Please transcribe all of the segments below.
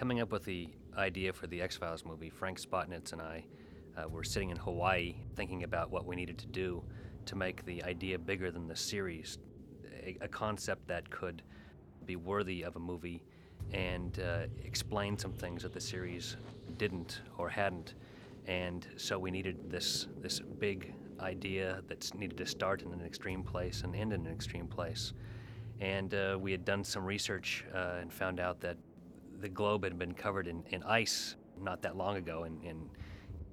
Coming up with the idea for the X Files movie, Frank Spotnitz and I uh, were sitting in Hawaii thinking about what we needed to do to make the idea bigger than the series, a, a concept that could be worthy of a movie and uh, explain some things that the series didn't or hadn't. And so we needed this this big idea that needed to start in an extreme place and end in an extreme place. And uh, we had done some research uh, and found out that the globe had been covered in, in ice not that long ago in, in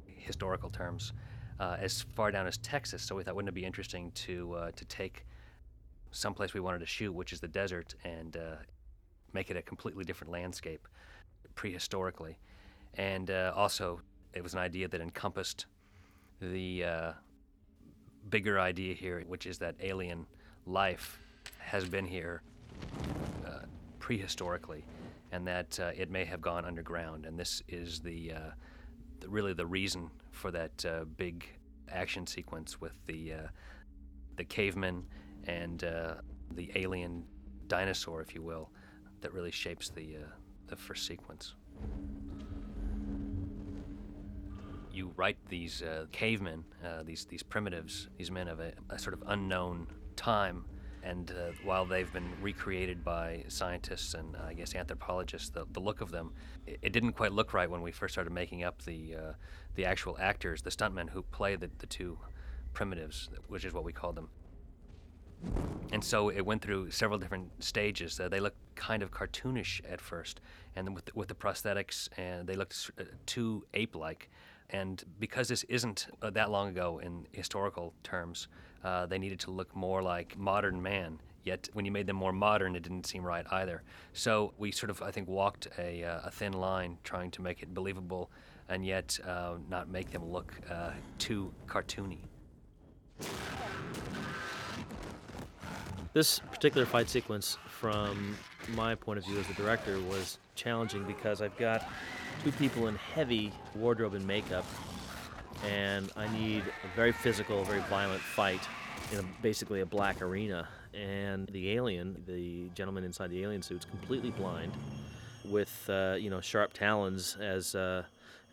historical terms, uh, as far down as Texas. So we thought, wouldn't it be interesting to uh, to take someplace we wanted to shoot, which is the desert, and uh, make it a completely different landscape, prehistorically, and uh, also it was an idea that encompassed the uh, bigger idea here, which is that alien life has been here uh, prehistorically, and that uh, it may have gone underground. And this is the, uh, the really the reason for that uh, big action sequence with the uh, the cavemen and uh, the alien dinosaur, if you will, that really shapes the the first sequence you write these uh, cavemen, uh, these these primitives, these men of a, a sort of unknown time, and uh, while they've been recreated by scientists and I guess anthropologists, the, the look of them, it, it, didn't quite look right when we first started making up the uh, the actual actors, the stuntmen who play the, the two primitives, which is what we call them. And so it went through several different stages. Uh, they looked kind of cartoonish at first, and with the, with the prosthetics, and they looked uh, too ape-like. And because this isn't uh, that long ago in historical terms, uh, they needed to look more like modern man. Yet when you made them more modern, it didn't seem right either. So we sort of, I think, walked a, uh, a thin line trying to make it believable and yet uh, not make them look uh, too cartoony. This particular fight sequence, from my point of view as the director, was challenging because I've got two people in heavy wardrobe and makeup, and I need a very physical, very violent fight in a, basically a black arena. And the alien, the gentleman inside the alien suit, is completely blind, with uh, you know sharp talons as uh,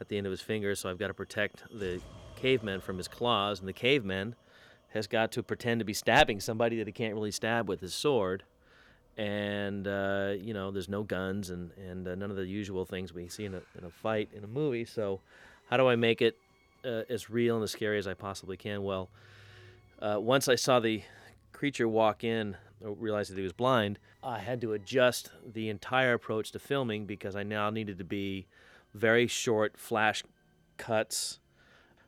at the end of his fingers. So I've got to protect the caveman from his claws, and the caveman has got to pretend to be stabbing somebody that he can't really stab with his sword and uh, you know there's no guns and and uh, none of the usual things we see in a, in a fight in a movie so how do i make it uh, as real and as scary as i possibly can. Well uh, once i saw the creature walk in realized that he was blind i had to adjust the entire approach to filming because i now needed to be very short flash cuts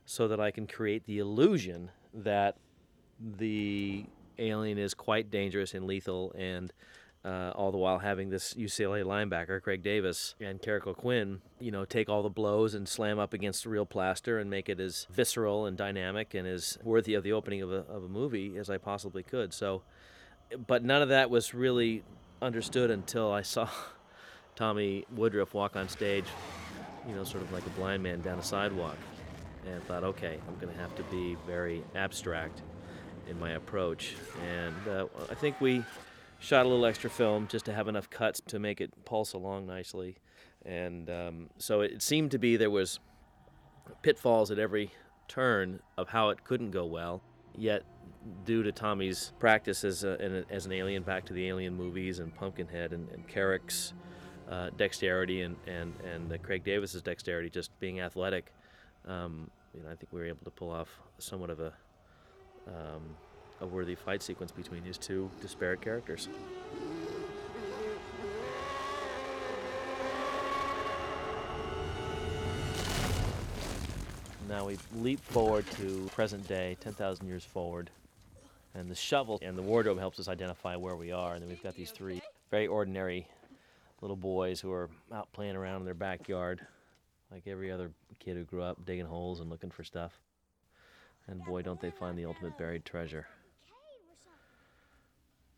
so that i can create the illusion that the alien is quite dangerous and lethal, and uh, all the while having this UCLA linebacker, Craig Davis, and Carrick Quinn, you know, take all the blows and slam up against real plaster and make it as visceral and dynamic and as worthy of the opening of a, of a movie as I possibly could. So, but none of that was really understood until I saw Tommy Woodruff walk on stage, you know, sort of like a blind man down a sidewalk, and thought, okay, I'm going to have to be very abstract in my approach. And uh, I think we shot a little extra film just to have enough cuts to make it pulse along nicely. And um, so it seemed to be there was pitfalls at every turn of how it couldn't go well. Yet, due to Tommy's practice as, a, as an alien back to the alien movies and Pumpkinhead and, and Carrick's uh, dexterity and, and, and Craig Davis's dexterity, just being athletic, um, you know, I think we were able to pull off somewhat of a um, a worthy fight sequence between these two disparate characters. Now we leap forward to present day, 10,000 years forward, and the shovel and the wardrobe helps us identify where we are. And then we've got these three very ordinary little boys who are out playing around in their backyard, like every other kid who grew up digging holes and looking for stuff. And boy, don't they find the ultimate buried treasure.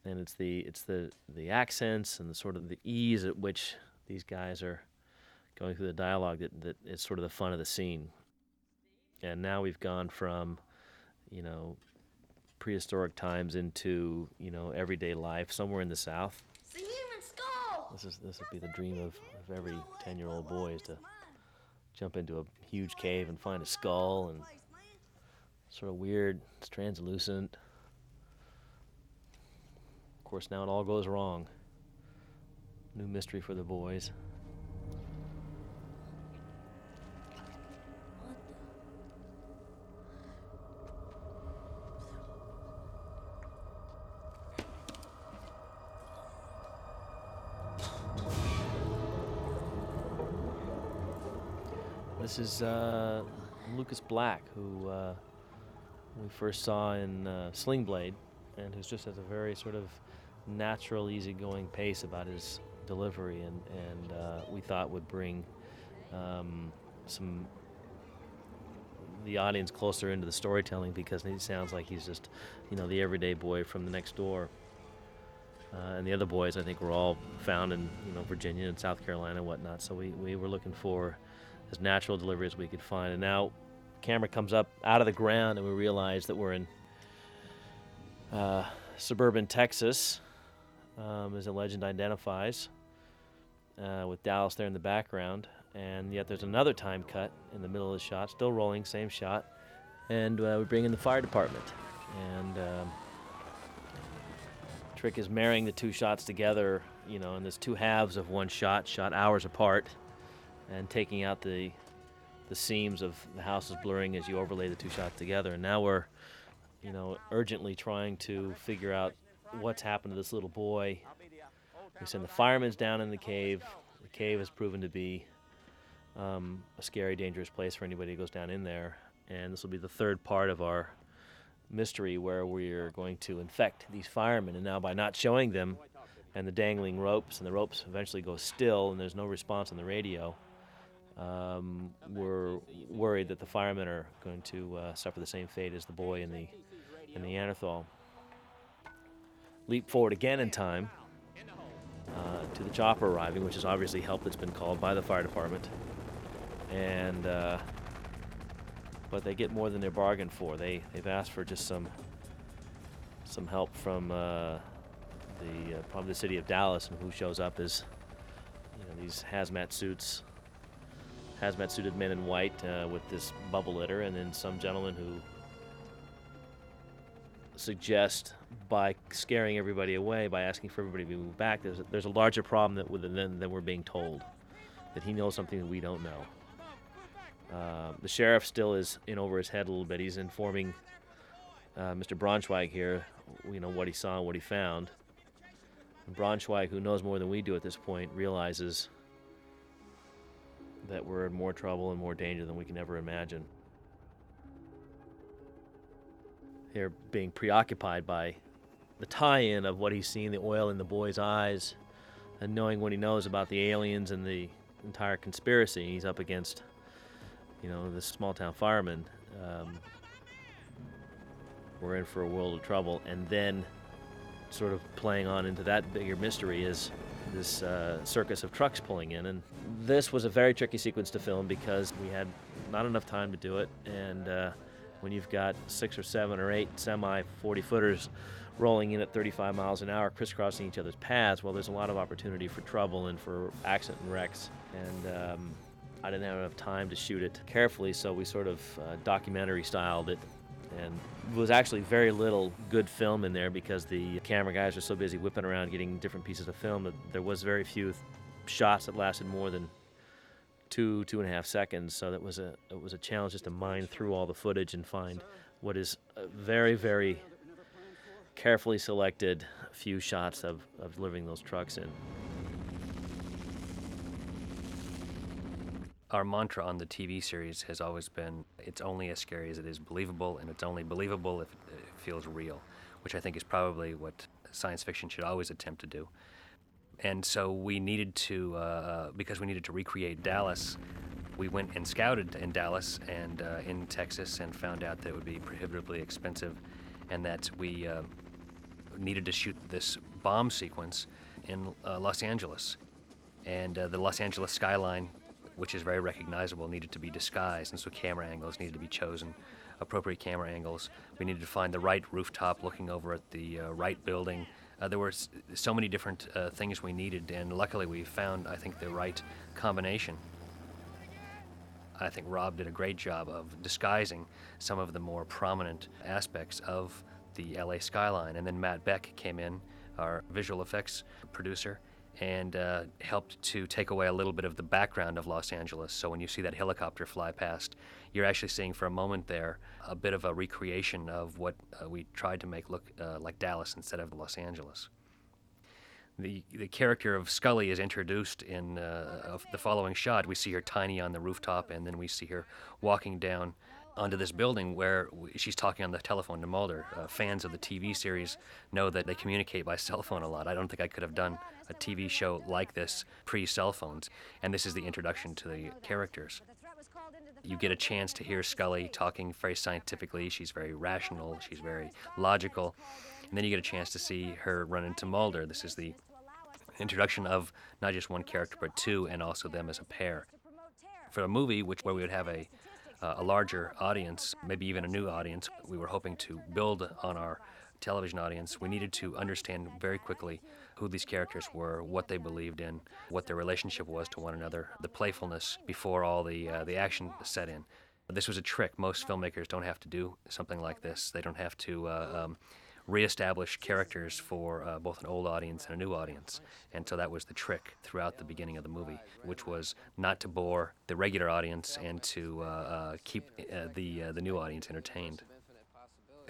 And it's the it's the the accents and the sort of the ease at which these guys are going through the dialogue that, that is sort of the fun of the scene. And now we've gone from, you know, prehistoric times into, you know, everyday life somewhere in the South. It's human skull! This is this would be the dream of, of every ten-year-old boy is to jump into a huge cave and find a skull and sort of weird. It's translucent. Of course, now it all goes wrong. New mystery for the boys. This is uh, Lucas Black, who uh, we first saw in uh, Sling Blade, and who's just has a very sort of natural, easygoing pace about his delivery, and and uh, we thought would bring um, some the audience closer into the storytelling because he sounds like he's just, you know, the everyday boy from the next door. Uh, and the other boys, I think, were all found in you know Virginia and South Carolina and whatnot. So we, we were looking for as natural delivery as we could find. And now, camera comes up out of the ground, and we realize that we're in uh, suburban Texas, um, as the legend identifies, uh, with Dallas there in the background. And yet, there's another time cut in the middle of the shot, still rolling, same shot. And uh, we bring in the fire department. And um, trick is marrying the two shots together, you know, and there's two halves of one shot, shot hours apart and taking out the the seams of the house is blurring as you overlay the two shots together. And now we're, you know, urgently trying to figure out what's happened to this little boy. We send the firemen's down in the cave. The cave has proven to be um, a scary, dangerous place for anybody who goes down in there. And this will be the third part of our mystery where we're going to infect these firemen. And now, by not showing them and the dangling ropes, and the ropes eventually go still, and there's no response on the radio um, we're worried that the firemen are going to uh, suffer the same fate as the boy in the in the Neanderthal. Leap forward again in time uh, to the chopper arriving, which is obviously help that's been called by the fire department, and uh, but they get more than they bargained for. They they've asked for just some some help from uh, the uh, probably the city of Dallas, and who shows up is you know these hazmat suits hazmat suited men in white uh, with this bubble litter, and then some gentleman who suggest by scaring everybody away, by asking for everybody to move back, there's a, there's a larger problem that with, than, than we're being told, that he knows something that we don't know. Uh, the sheriff still is in over his head a little bit. He's informing uh, Mr. Bronschweig here, you know, what he saw and what he found. And Bronschweig, who knows more than we do at this point, realizes that we're in more trouble and more danger than we can ever imagine. They're being preoccupied by the tie in of what he's seeing, the oil in the boy's eyes, and knowing what he knows about the aliens and the entire conspiracy. He's up against, you know, this small town fireman. Um, we're in for a world of trouble. And then, sort of playing on into that bigger mystery, is this uh, circus of trucks pulling in. And this was a very tricky sequence to film because we had not enough time to do it. And uh, when you've got six or seven or eight semi 40 footers rolling in at 35 miles an hour, crisscrossing each other's paths, well, there's a lot of opportunity for trouble and for accident and wrecks. And um, I didn't have enough time to shoot it carefully, so we sort of uh, documentary styled it and there was actually very little good film in there because the camera guys were so busy whipping around getting different pieces of film that there was very few shots that lasted more than two two and a half seconds so that was a it was a challenge just to mine through all the footage and find what is a very very carefully selected few shots of, of delivering those trucks in Our mantra on the TV series has always been it's only as scary as it is believable, and it's only believable if it feels real, which I think is probably what science fiction should always attempt to do. And so we needed to, uh, because we needed to recreate Dallas, we went and scouted in Dallas and uh, in Texas and found out that it would be prohibitively expensive and that we uh, needed to shoot this bomb sequence in uh, Los Angeles. And uh, the Los Angeles skyline which is very recognizable, needed to be disguised, and so camera angles needed to be chosen, appropriate camera angles. We needed to find the right rooftop looking over at the uh, right building Uh, there were so many different uh, things we needed, and luckily we found, I think, the right combination. I think Rob did a great job of disguising some of the more prominent aspects of the LA skyline. And then Mat Beck came in, our visual effects producer, and uh, helped to take away a little bit of the background of Los Angeles. So when you see that helicopter fly past, you're actually seeing for a moment there a bit of a recreation of what uh, we tried to make look uh, like Dallas instead of Los Angeles. The, the character of Scully is introduced in uh, the following shot. We see her tiny on the rooftop, and then we see her walking down onto this building where she's talking on the telephone to Mulder. Uh, fans of the TV series know that they communicate by cell phone a lot. I don't think I could have done a TV show like this pre cell phones, and this is the introduction to the characters. You get a chance to hear Scully talking very scientifically. She's very rational, she's very logical. And then you get a chance to see her run into Mulder. This is the introduction of not just one character but two, and also them as a pair. For a movie which where we would have a uh, a larger audience, maybe even a new audience, we were hoping to build on our television audience. We needed to understand very quickly who these characters were, what they believed in, what their relationship was to one another, the playfulness before all the uh, the action set in. This was a trick. Most filmmakers don't have to do something like this. They don't have to uh, um, reestablish characters for uh, both an old audience and a new audience. And so that was the trick throughout the beginning of the movie, which was not to bore the regular audience and to uh, uh, keep uh, the uh, the new audience entertained.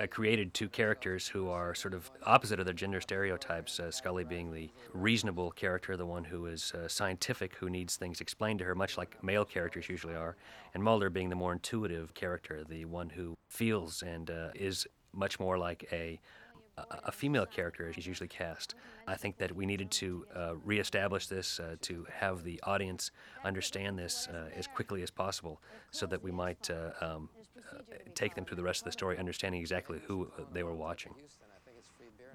I created two characters who are sort of opposite of their gender stereotypes. Uh, Scully being the reasonable character, the one who is uh, scientific, who needs things explained to her, much like male characters usually are, and Mulder being the more intuitive character, the one who feels and uh, is much more like a a- female character is usually cast. I think that we needed to uh, reestablish this uh, to have the audience understand this uh, as quickly as possible so that we might uh, um, uh, take them through the rest of the story understanding exactly who uh, they were watching.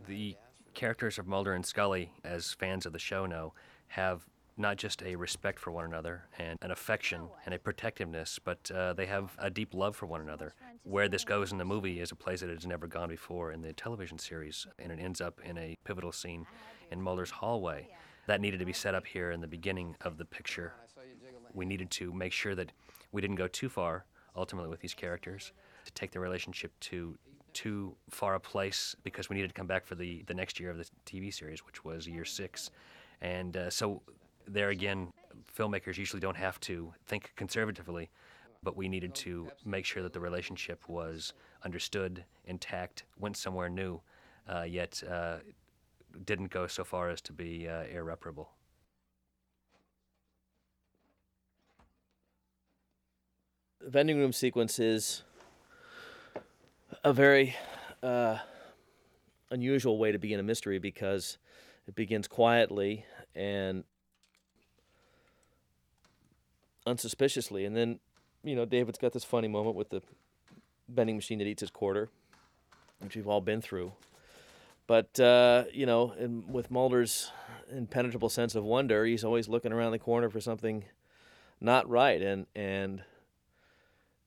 The characters of Mulder and Scully, as fans of the show know, have not just a respect for one another and an affection and a protectiveness, but uh, they have a deep love for one another. Where this goes in the movie is a place that it has never gone before in the television series, and it ends up in a pivotal scene in Mulder's hallway. That needed to be set up here in the beginning of the picture. We needed to make sure that we didn't go too far, ultimately, with these characters, to take the relationship to too far a place because we needed to come back for the, the next year of the TV series, which was year six. And uh, so, there again, filmmakers usually don't have to think conservatively, but we needed to make sure that the relationship was understood, intact, went somewhere new, uh, yet uh, didn't go so far as to be uh, irreparable. vending room sequence is a very uh, unusual way to begin a mystery because it begins quietly and unsuspiciously, and then you know David's got this funny moment with the vending machine that eats his quarter, which we've all been through. But uh, you know, and with Mulder's impenetrable sense of wonder, he's always looking around the corner for something not right, and and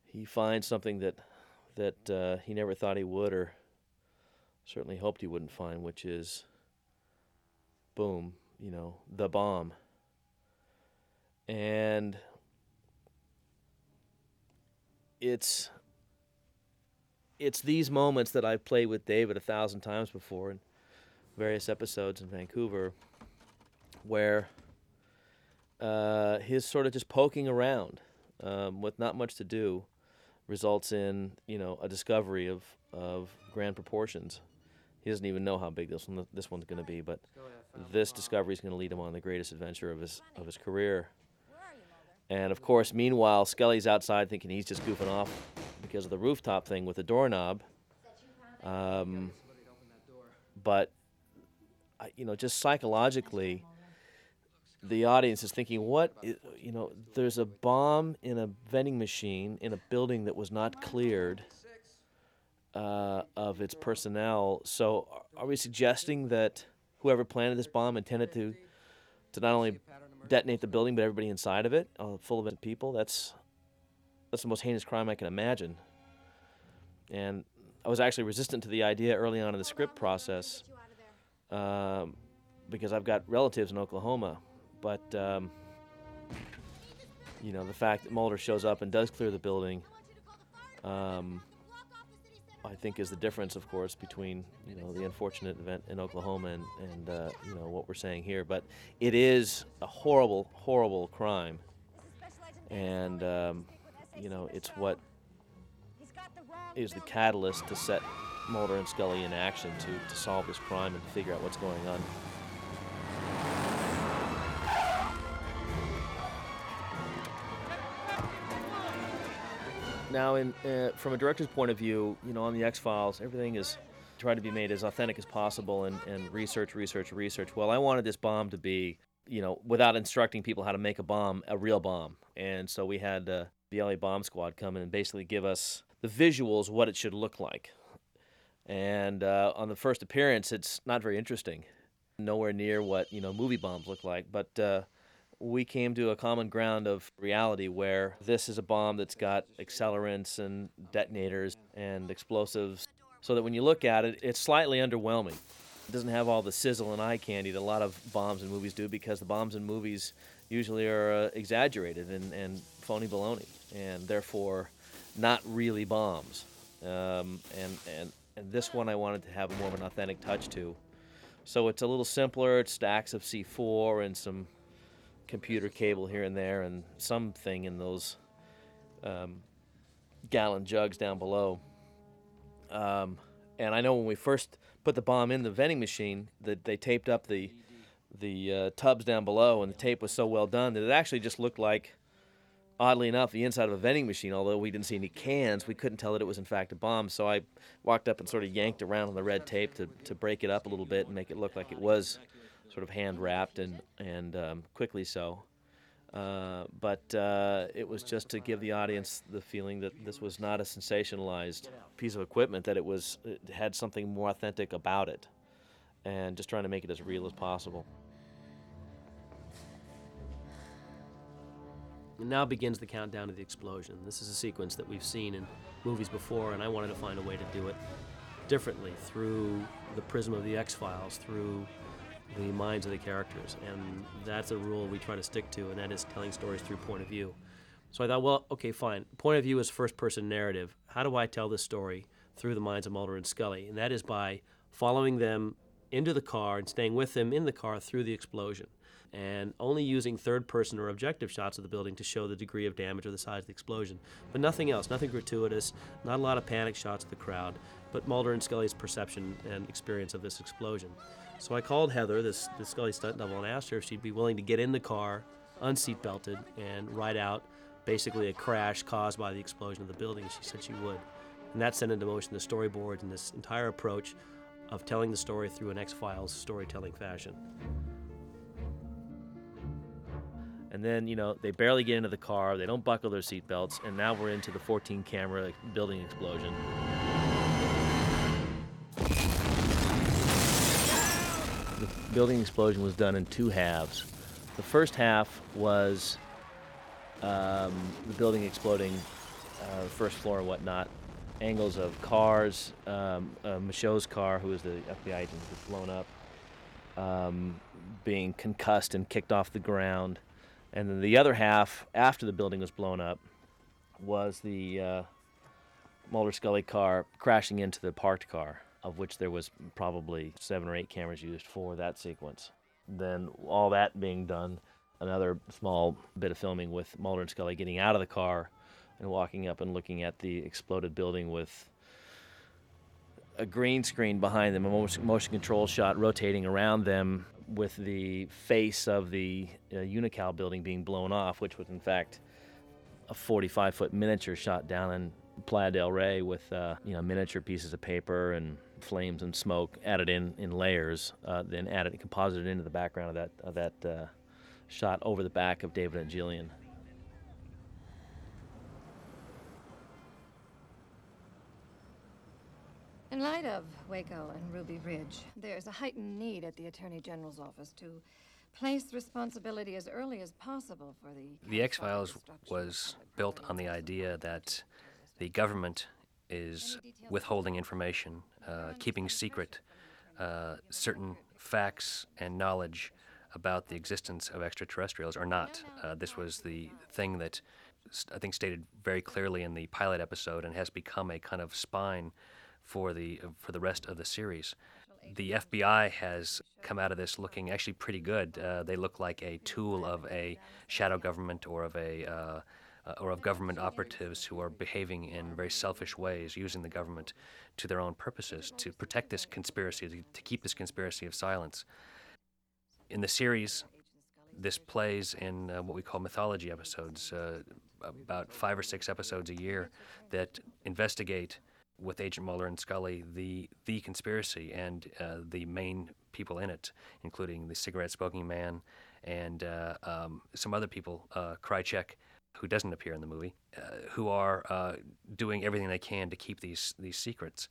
he finds something that that uh, he never thought he would, or certainly hoped he wouldn't find, which is boom, you know, the bomb. And it's it's these moments that I've played with David a thousand times before in various episodes in Vancouver, where uh, his sort of just poking around um, with not much to do results in you know a discovery of of grand proportions. He doesn't even know how big this one this one's going to be, but this discovery is going to lead him on the greatest adventure of his of his career. And of course, meanwhile, Scully's outside thinking he's just goofing off because of the rooftop thing with the doorknob. Um, but you know, just psychologically, the audience is thinking, "What? You know, there's a bomb in a vending machine in a building that was not cleared uh, of its personnel. So, are we suggesting that whoever planted this bomb intended to to not only detonate the building but everybody inside of it, uh, full of people? That's that's the most heinous crime I can imagine. And I was actually resistant to the idea early on in the script process um, because I've got relatives in Oklahoma. But um, you know, the fact that Mulder shows up and does clear the building, um, I think, is the difference, of course, between you know the unfortunate event in Oklahoma and, and uh, you know what we're saying here. But it is a horrible, horrible crime, and um, you know it's what is the catalyst to set Mulder and Scully in action to, to solve this crime and to figure out what's going on. Now, in, uh, from a director's point of view, you know, on the X Files, everything is trying to be made as authentic as possible and, and research, research, research. Well, I wanted this bomb to be, you know, without instructing people how to make a bomb, a real bomb. And so we had uh, the LA Bomb Squad come in and basically give us the visuals, what it should look like. And uh, on the first appearance, it's not very interesting, nowhere near what you know movie bombs look like. But uh, we came to a common ground of reality where this is a bomb that's got accelerants and detonators and explosives, so that when you look at it, it's slightly underwhelming. It doesn't have all the sizzle and eye candy that a lot of bombs in movies do because the bombs in movies usually are uh, exaggerated and, and phony baloney, and therefore not really bombs. Um, and, and, and this one I wanted to have more of an authentic touch to. So it's a little simpler. It's stacks of C4 and some computer cable here and there, and something in those um, gallon jugs down below. Um, and I know when we first put the bomb in the vending machine, that they taped up the the uh, tubs down below, and the tape was so well done that it actually just looked like, oddly enough, the inside of a vending machine. Although we didn't see any cans, we couldn't tell that it was in fact a bomb. So I walked up and sort of yanked around on the red tape to, to break it up a little bit and make it look like it was sort of hand wrapped and and um, quickly so. Uh, but uh, it was just to give the audience the feeling that this was not a sensationalized piece of equipment; that it was it had something more authentic about it, and just trying to make it as real as possible. And now begins the countdown to the explosion. This is a sequence that we've seen in movies before, and I wanted to find a way to do it differently through the prism of the X Files, through the minds of the characters. And that's a rule we try to stick to, and that is telling stories through point of view. So I thought, well, okay, fine. Point of view is first person narrative. How do I tell this story through the minds of Mulder and Scully? And that is by following them into the car and staying with them in the car through the explosion and only using third person or objective shots of the building to show the degree of damage or the size of the explosion. But nothing else, nothing gratuitous, not a lot of panic shots of the crowd, but Mulder and Scully's perception and experience of this explosion. So I called Heather, this, this Scully stunt double, and asked her if she'd be willing to get in the car, unseat belted, and ride out basically a crash caused by the explosion of the building. She said she would. And that set into motion the storyboards and this entire approach of telling the story through an X Files storytelling fashion. And then, you know, they barely get into the car, they don't buckle their seatbelts, and now we're into the 14 camera building explosion. Building explosion was done in two halves. The first half was um, the building exploding, uh, first floor and whatnot, angles of cars, um, uh, Michaud's car, who was the FBI agent, was blown up, um, being concussed and kicked off the ground. And then the other half, after the building was blown up, was the uh, Mulder Scully car crashing into the parked car, of which there was probably seven or eight cameras used for that sequence. Then all that being done, another small bit of filming with Mulder and Scully getting out of the car and walking up and looking at the exploded building with a green screen behind them, a motion, control shot rotating around them with the face of the uh, Unocal building being blown off, which was in fact a 45 foot miniature shot down in Playa del Rey with uh, you know miniature pieces of paper and flames and smoke added in in layers, uh, then added and composited into the background of that of that uh, shot over the back of David and Gillian. In light of Waco and Ruby Ridge, there's a heightened need at the Attorney General's office to place responsibility as early as possible for the. The X Files was built on the idea that the government is withholding information, uh, keeping secret uh, certain facts and knowledge about the existence of extraterrestrials or not. Uh, this was the thing that I think stated very clearly in the pilot episode and has become a kind of spine for the for the rest of the series. The FBI has come out of this looking actually pretty good. Uh, they look like a tool of a shadow government or of a uh, or of government operatives who are behaving in very selfish ways, using the government to their own purposes to protect this conspiracy, to, keep this conspiracy of silence. In the series, this plays in uh, what we call mythology episodes, uh, about five or six episodes a year that investigate with Agent Mulder and Scully the the conspiracy and uh, the main people in it, including the cigarette smoking man and uh, um, some other people, uh, Krycek, who doesn't appear in the movie, uh, who are uh, doing everything they can to keep these these secrets.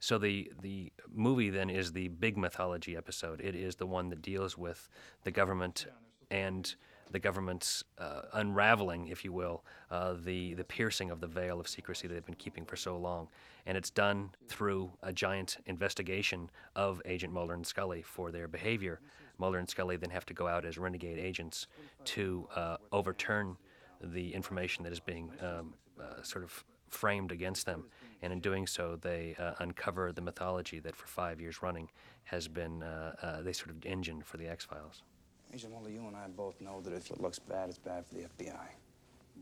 So the the movie then is the big mythology episode. It is the one that deals with the government and the government's uh, unraveling, if you will, uh, the the piercing of the veil of secrecy that they've been keeping for so long, and it's done through a giant investigation of Agent Mulder and Scully for their behavior. Mulder and Scully then have to go out as renegade agents to uh, overturn the information that is being um, uh, sort of framed against them. And in doing so, they uh, uncover the mythology that for five years running has been, uh, uh, they sort of engined for the X Files. Agent Mulder, you and I both know that if it looks bad, it's bad for the FBI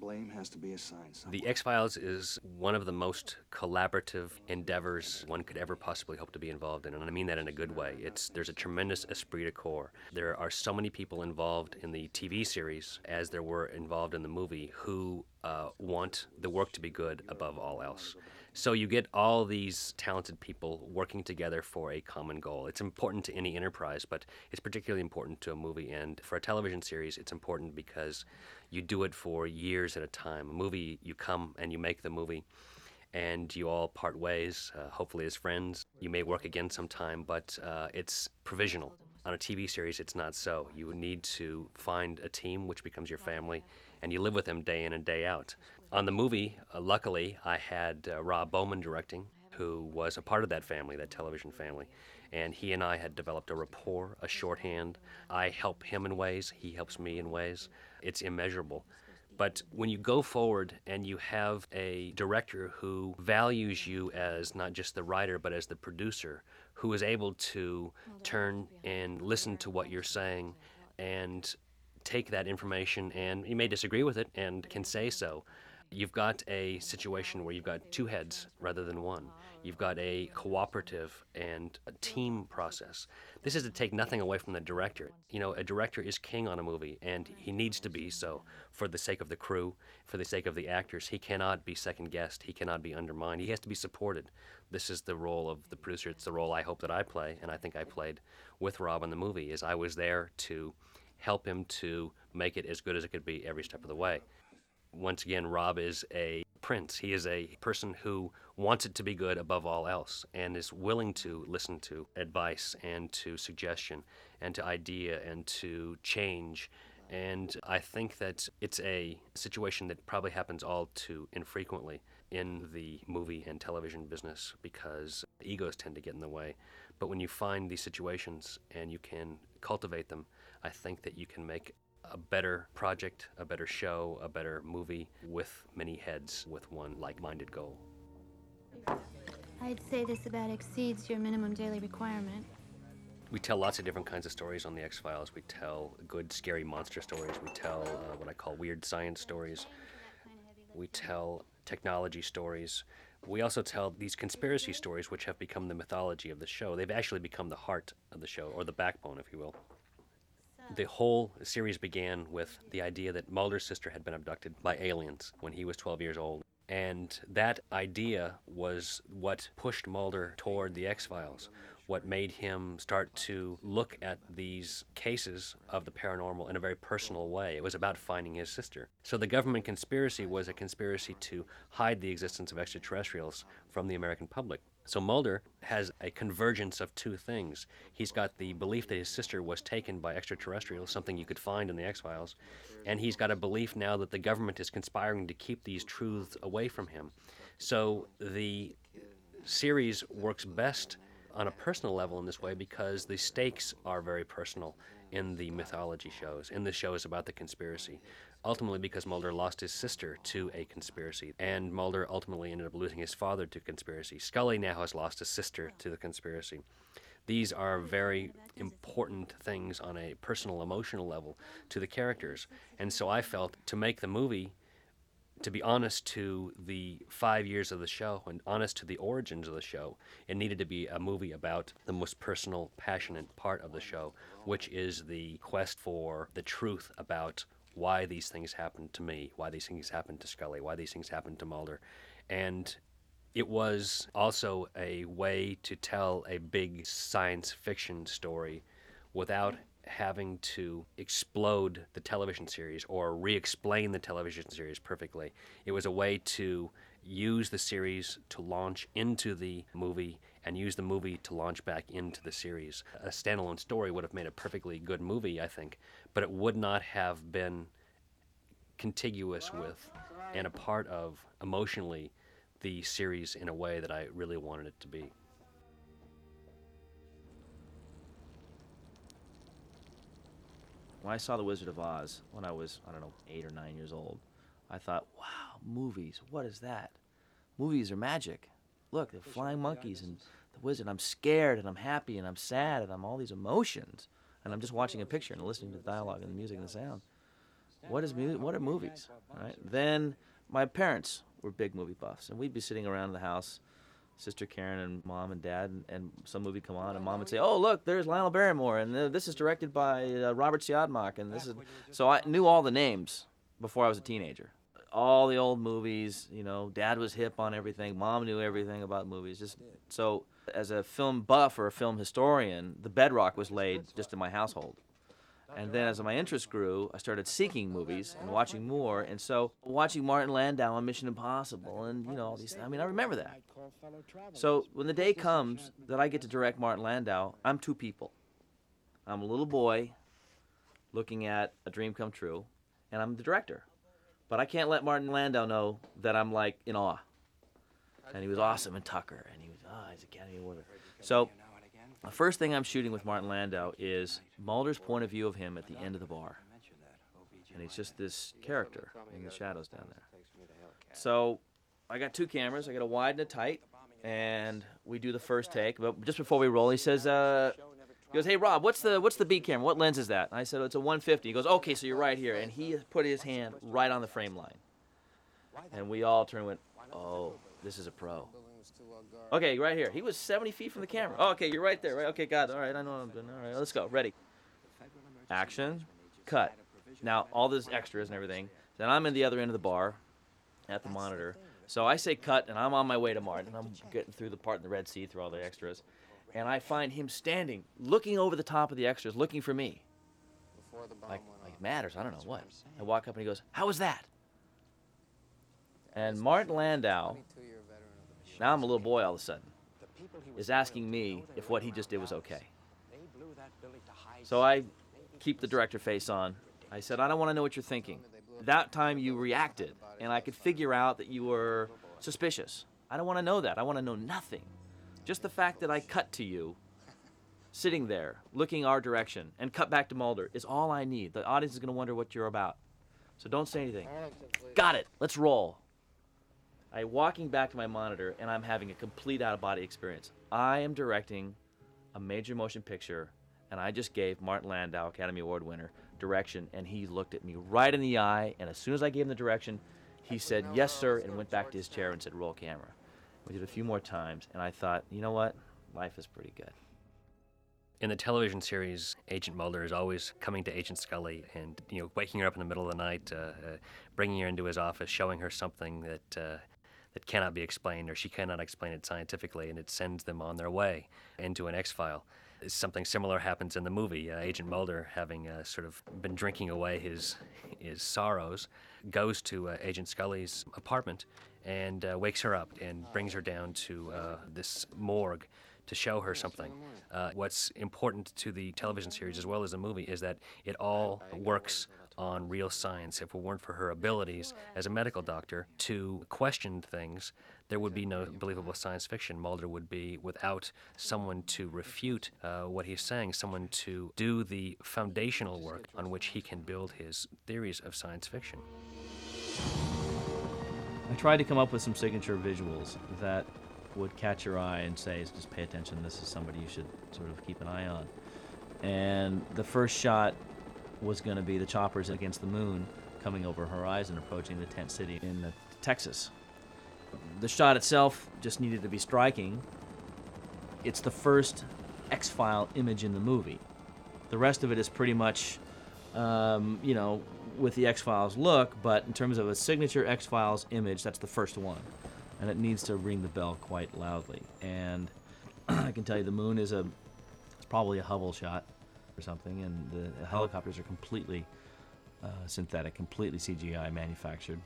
blame has to be assigned somewhere. The X Files is one of the most collaborative endeavors one could ever possibly hope to be involved in, and I mean that in a good way. It's there's a tremendous esprit de corps. There are so many people involved in the TV series as there were involved in the movie who uh, want the work to be good above all else. So you get all these talented people working together for a common goal. It's important to any enterprise, but it's particularly important to a movie. And for a television series, it's important because you do it for years at a time. A movie, you come and you make the movie, and you all part ways, uh, hopefully as friends. You may work again sometime, but uh, it's provisional. On a TV series, it's not so. You need to find a team which becomes your family, and you live with them day in and day out. On the movie, uh, luckily, I had uh, Rob Bowman directing, who was a part of that family, that television family. And he and I had developed a rapport, a shorthand. I help him in ways, he helps me in ways. It's immeasurable. But when you go forward and you have a director who values you as not just the writer, but as the producer, who is able to turn and listen to what you're saying and take that information, and you may disagree with it and can say so, You've got a situation where you've got two heads rather than one. You've got a cooperative and a team process. This is to take nothing away from the director. You know, a director is king on a movie, and he needs to be so for the sake of the crew, for the sake of the actors. He cannot be second guessed. He cannot be undermined. He has to be supported. This is the role of the producer. It's the role I hope that I play, and I think I played with Rob in the movie. Is I was there to help him to make it as good as it could be every step of the way once again, Rob is a prince. He is a person who wants it to be good above all else and is willing to listen to advice and to suggestion and to idea and to change. And I think that it's a situation that probably happens all too infrequently in the movie and television business because egos tend to get in the way. But when you find these situations and you can cultivate them, I think that you can make a better project, a better show, a better movie with many heads with one like minded goal. I'd say this about exceeds your minimum daily requirement. We tell lots of different kinds of stories on the X Files. We tell good, scary monster stories. We tell uh, what I call weird science stories. We tell technology stories. We also tell these conspiracy stories, which have become the mythology of the show. They've actually become the heart of the show, or the backbone, if you will the whole series began with the idea that Mulder's sister had been abducted by aliens when he was 12 years old. And that idea was what pushed Mulder toward the X Files, what made him start to look at these cases of the paranormal in a very personal way. It was about finding his sister. So the government conspiracy was a conspiracy to hide the existence of extraterrestrials from the American public. So Mulder has a convergence of two things. He's got the belief that his sister was taken by extraterrestrials, something you could find in the X Files, and he's got a belief now that the government is conspiring to keep these truths away from him. So the series works best on a personal level in this way because the stakes are very personal in the mythology shows, in the shows about the conspiracy. Ultimately, because Mulder lost his sister to a conspiracy, and Mulder ultimately ended up losing his father to conspiracy. Scully now has lost a sister to the conspiracy. These are very important things on a personal, emotional level to the characters. And so I felt to make the movie to be honest to the five years of the show and honest to the origins of the show, it needed to be a movie about the most personal, passionate part of the show, which is the quest for the truth about why these things happened to me, why these things happened to Scully, why these things happened to Mulder. And it was also a way to tell a big science fiction story without having to explode the television series or re explain the television series perfectly. It was a way to use the series to launch into the movie and use the movie to launch back into the series. A standalone story would have made a perfectly good movie, I think, but it would not have been contiguous with and a part of emotionally the series in a way that I really wanted it to be. When I saw The Wizard of Oz when I was, I don't know, eight or nine years old, I thought, wow, movies, what is that? Movies are magic. Look, the flying monkeys and the wizard. I'm scared and I'm happy and I'm sad and I'm all these emotions. And I'm just watching a picture and listening to the dialogue and the music and the sound. What is mu- What are movies? Right. Then my parents were big movie buffs, and we'd be sitting around the house, sister Karen and mom and dad, and, and some movie come on, and mom would say, "Oh, look, there's Lionel Barrymore, and uh, this is directed by uh, Robert Siodmak, and this is." So I knew all the names before I was a teenager. All the old movies, you know, dad was hip on everything, mom knew everything about movies. Just so, as a film buff or a film historian, the bedrock was laid just in my household. And then as my interest grew, I started seeking movies and watching more. And so watching Martin Landau on Mission Impossible and, you know, all these I mean, I remember that. So when the day comes that I get to direct Martin Landau, I'm two people. I'm a little boy looking at a dream come true, and I'm the director. But I can't let Martin Landau know that I'm like in awe. And he was awesome in Tucker, and he was, ah, oh, he's Academy Award. So the first thing I'm shooting with Martin Landau is Mulder's point of view of him at the end of the bar. And he's just this character in the shadows down there. So I got two cameras. I got a wide and a tight. And we do the first take. But just before we roll, he says, uh, he goes, "Hey Rob, what's the what's the B camera? What lens is that?" And I said, oh, "It's a 150." He goes, "Okay, so you're right here." And he put his hand right on the frame line. And we all turned and went, "Oh, this is a pro." Okay, right here. He was 70 feet from the camera. Oh, okay, you're right there. Right. Okay, it. All right, I know what I'm doing. All right, let's go. Ready. Action. Cut. Now, all this extras and everything. Then I'm in the other end of the bar at the monitor. So I say cut, and I'm on my way to Martin. And I'm getting through the part in the Red Sea through all the extras. And I find him standing, looking over the top of the extras, looking for me. Like, like matters. I don't know what. I walk up and he goes, How was that? And Martin Landau now I'm a little boy all of a sudden, is asking me if what he just did was okay. So I keep the director face on. I said, I don't want to know what you're thinking. That time you reacted, and I could figure out that you were suspicious. I don't want to know that. I want to know nothing. Just the fact that I cut to you, sitting there, looking our direction, and cut back to Mulder is all I need. The audience is going to wonder what you're about. So don't say anything. Got it. Let's roll. I walking back to my monitor and I'm having a complete out of body experience. I am directing a major motion picture and I just gave Martin Landau, Academy Award winner, direction and he looked at me right in the eye and as soon as I gave him the direction, he said, "Yes, sir," and went back to his chair and said, "Roll camera." We did a few more times and I thought, "You know what? Life is pretty good." in the television series, Agent Mulder is always coming to Agent Scully and you know waking her up in the middle of the night, uh, uh, bringing her into his office, showing her something that uh, that cannot be explained or she cannot explain it scientifically, and it sends them on their way into an X file. Something similar happens in the movie. Uh, Agent Mulder, having uh, sort of been drinking away his his sorrows, goes to uh, Agent Scully's apartment and uh, wakes her up and brings her down to uh, this morgue to show her something. Uh, what's important to the television series as well as the movie is that it all works on real science. If it weren't for her abilities as a medical doctor to question things, there would be no believable science fiction. Mulder would be without someone to refute uh, what he's saying, someone to do the foundational work on which he can build his theories of science fiction. I tried to come up with some signature visuals that would catch your eye and say, just pay attention, this is somebody you should sort of keep an eye on. And the first shot was going to be the choppers against the moon coming over horizon, approaching the tent city in uh, Texas. The shot itself just needed to be striking. It's the first X File image in the movie. The rest of it is pretty much, um, you know, with the X Files look, but in terms of a signature X Files image, that's the first one. And it needs to ring the bell quite loudly. And I can tell you the moon is a, it's probably a Hubble shot or something, and the helicopters are completely uh, synthetic, completely CGI manufactured.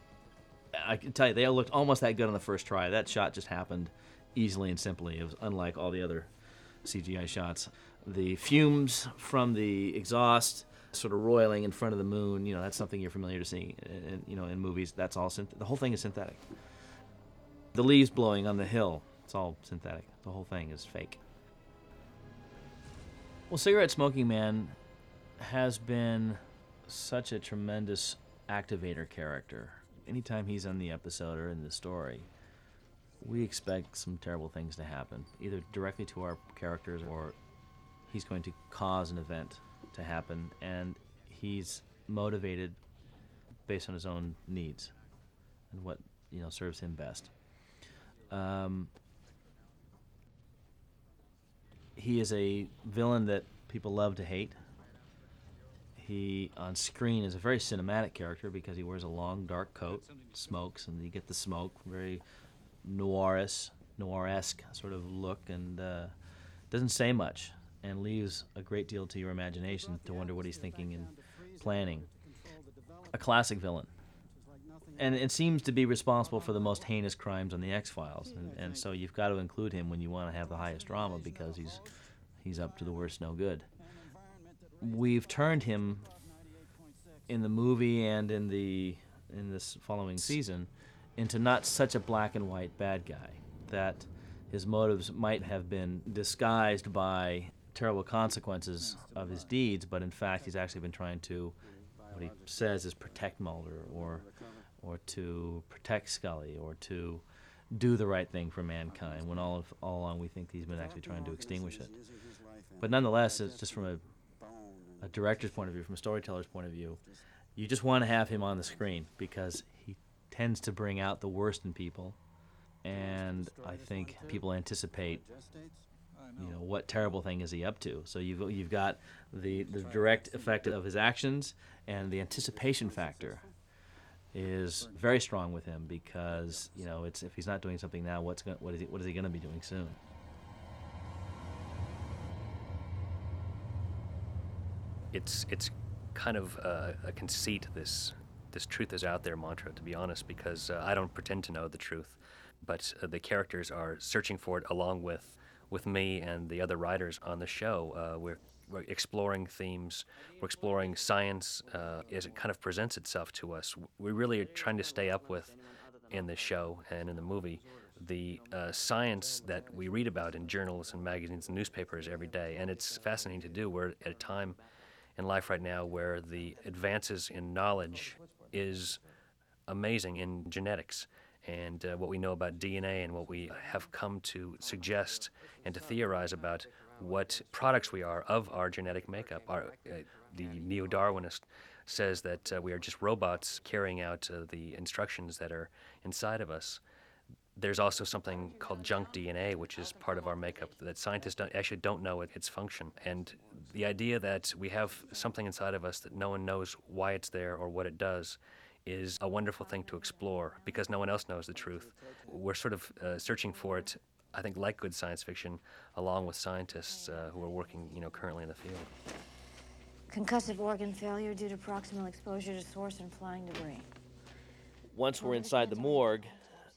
I can tell you, they all looked almost that good on the first try. That shot just happened easily and simply. It was unlike all the other CGI shots. The fumes from the exhaust sort of roiling in front of the moon, you know, that's something you're familiar to seeing, in, you know, in movies. That's all synth- the whole thing is synthetic. The leaves blowing on the hill, it's all synthetic. The whole thing is fake. Well, Cigarette Smoking Man has been such a tremendous activator character. Anytime he's on the episode or in the story, we expect some terrible things to happen, either directly to our characters or he's going to cause an event to happen, and he's motivated based on his own needs and what you know serves him best. Um, he is a villain that people love to hate. He on screen is a very cinematic character because he wears a long dark coat, smokes, and you get the smoke, very noirish, noir-esque sort of look, and uh, doesn't say much and leaves a great deal to your imagination to wonder what he's thinking and planning. A classic villain. And it seems to be responsible for the most heinous crimes on the X Files, and, and so you've got to include him when you want to have the highest drama because he's he's up to the worst no good. We've turned him in the movie and in the in this following season into not such a black and white bad guy that his motives might have been disguised by terrible consequences of his deeds, but in fact he's actually been trying to what he says is protect Mulder or or to protect Scully or to do the right thing for mankind when all of, all along we think he's been actually trying to extinguish it. But nonetheless, it's just from a, a director's point of view, from a storyteller's point of view, you just want to have him on the screen because he tends to bring out the worst in people, and I think people anticipate you know what terrible thing is he up to so you've you've got the the direct effect of his actions and the anticipation factor is very strong with him because you know it's if he's not doing something now what's going what is he what is he going to be doing soon it's it's kind of a conceit this this truth is out there mantra to be honest because uh, I don't pretend to know the truth but uh, the characters are searching for it along with with me and the other writers on the show. Uh, we're, we're exploring themes, we're exploring science uh, as it kind of presents itself to us. We really are trying to stay up with in the show and in the movie the uh, science that we read about in journals and magazines and newspapers every day. And it's fascinating to do. We're at a time in life right now where the advances in knowledge is amazing in genetics and uh, what we know about DNA and what we have come to suggest and to theorize about what products we are of our genetic makeup. Our, uh, the neo Darwinist says that uh, we are just robots carrying out uh, the instructions that are inside of us. There's also something called junk DNA, which is part of our makeup that scientists don't, actually don't know its function. And the idea that we have something inside of us that no one knows why it's there or what it does is a wonderful thing to explore because no one else knows the truth. We're sort of uh, searching for it, I think, like good science fiction, along with scientists uh, who are working, you know, currently in the field. Concussive organ failure due to proximal exposure to source and flying debris. once we're inside the morgue,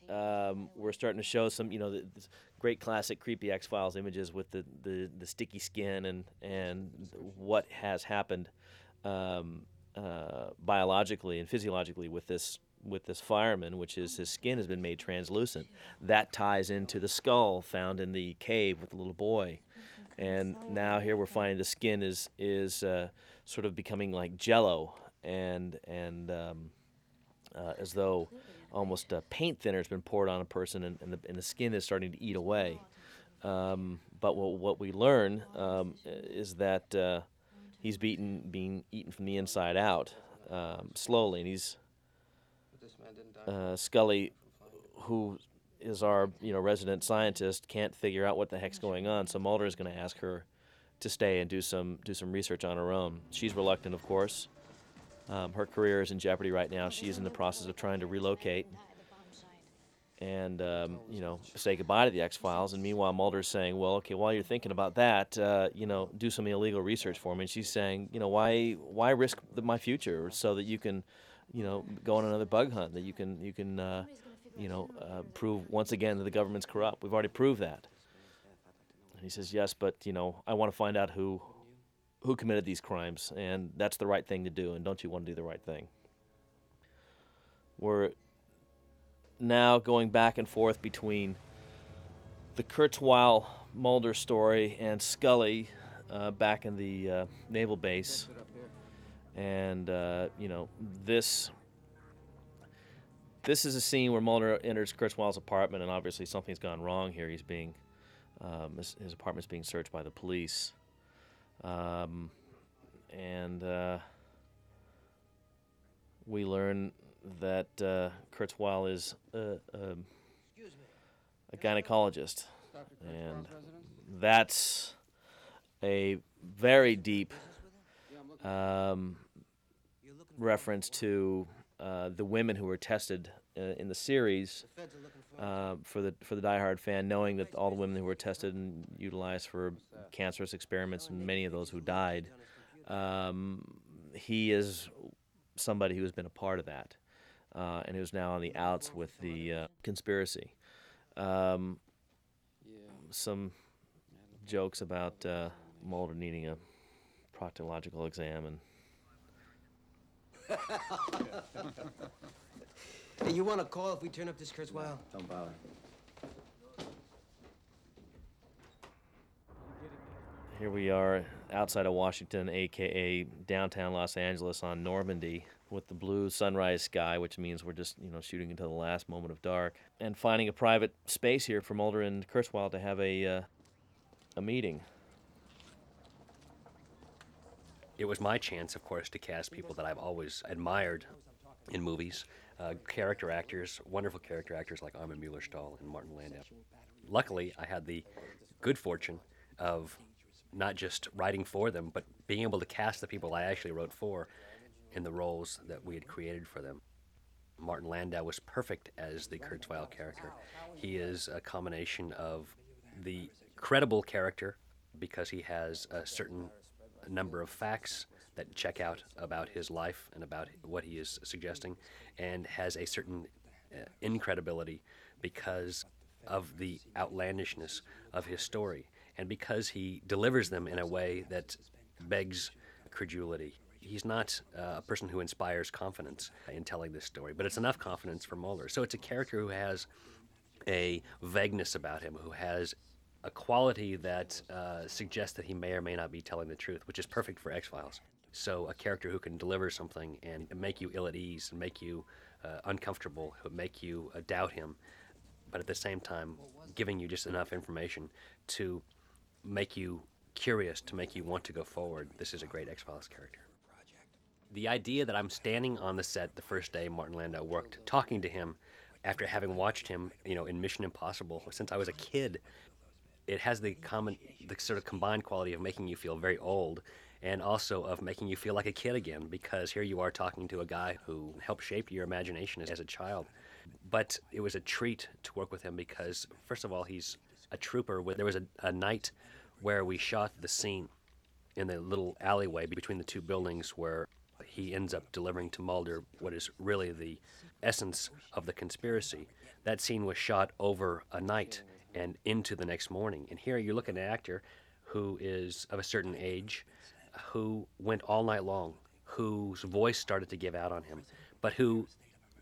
um, we're starting to show some, you know, the, this great classic creepy X Files images with the, the, the sticky skin and and what has happened um, uh, biologically and physiologically with this with this fireman, which is his skin has been made translucent. That ties into the skull found in the cave with the little boy, and now here we're finding the skin is is uh, sort of becoming like jello and and um, uh, as though almost a paint thinner has been poured on a person and, and, the, and the skin is starting to eat away. Um, but what, what we learn um, is that uh, he's beaten, being eaten from the inside out um, slowly, and he's uh, Scully, who is our you know resident scientist, can't figure out what the heck's going on. So Mulder is going to ask her to stay and do some do some research on her own. She's reluctant, of course. Um, her career is in jeopardy right now. She is in the process of trying to relocate and um, you know say goodbye to the X Files. And meanwhile, Mulder's saying, "Well, okay, while you're thinking about that, uh, you know, do some illegal research for me." And she's saying, "You know, why why risk the, my future so that you can, you know, go on another bug hunt that you can you can." Uh, you know, uh, prove once again that the government's corrupt. We've already proved that. And he says, yes, but you know, I want to find out who who committed these crimes, and that's the right thing to do. And don't you want to do the right thing? We're now going back and forth between the Kurzweil Mulder story and Scully uh, back in the uh, naval base, and uh, you know this. This is a scene where Mulder enters Kurzweil's apartment, and obviously something's gone wrong here. He's being um, his, his apartment's being searched by the police. Um, and uh, we learn that uh, Kurzweil is a, a, a gynecologist. And that's a very deep um, reference to uh, the women who were tested uh, in the series uh, for the for the diehard fan, knowing that all the women who were tested and utilized for cancerous experiments, and many of those who died, um, he is somebody who has been a part of that, uh, and who's now on the outs with the uh, conspiracy. Um, some jokes about uh, Mulder needing a proctological exam and. Hey, you want to call if we turn up this Kurzweil? Don't bother. Here we are outside of Washington, aka downtown Los Angeles on Normandy, with the blue sunrise sky, which means we're just, you know, shooting until the last moment of dark, and finding a private space here for Mulder and Kurzweil to have a uh, a meeting. It was my chance, of course, to cast people that I've always admired in movies, uh, character actors, wonderful character actors like Armin Mueller-Stahl and Martin Landau. Luckily, I had the good fortune of not just writing for them, but being able to cast the people I actually wrote for in the roles that we had created for them. Martin Landau was perfect as the Kurzweil character. He is a combination of the credible character because he has a certain number of facts that check out about his life and about what he is suggesting, and has a certain uh, incredibility because of the outlandishness of his story and because he delivers them in a way that begs credulity. He's not uh, a person who inspires confidence in telling this story, but it's enough confidence for Mulder. So it's a character who has a vagueness about him, who has a quality that uh, suggests that he may or may not be telling the truth, which is perfect for X Files. So a character who can deliver something and make you ill at ease, and make you uh, uncomfortable, make you uh, doubt him, but at the same time giving you just enough information to make you curious, to make you want to go forward. This is a great X Files character. The idea that I'm standing on the set the first day Martin Landau worked, talking to him after having watched him, you know, in Mission Impossible since I was a kid, it has the common, the sort of combined quality of making you feel very old, and also of making you feel like a kid again because here you are talking to a guy who helped shape your imagination as a child. But it was a treat to work with him because, first of all, he's a trooper. There was a, a night where we shot the scene in the little alleyway between the two buildings where he ends up delivering to Mulder what is really the essence of the conspiracy. That scene was shot over a night and into the next morning. And here you look at an actor who is of a certain age, who went all night long, whose voice started to give out on him, but who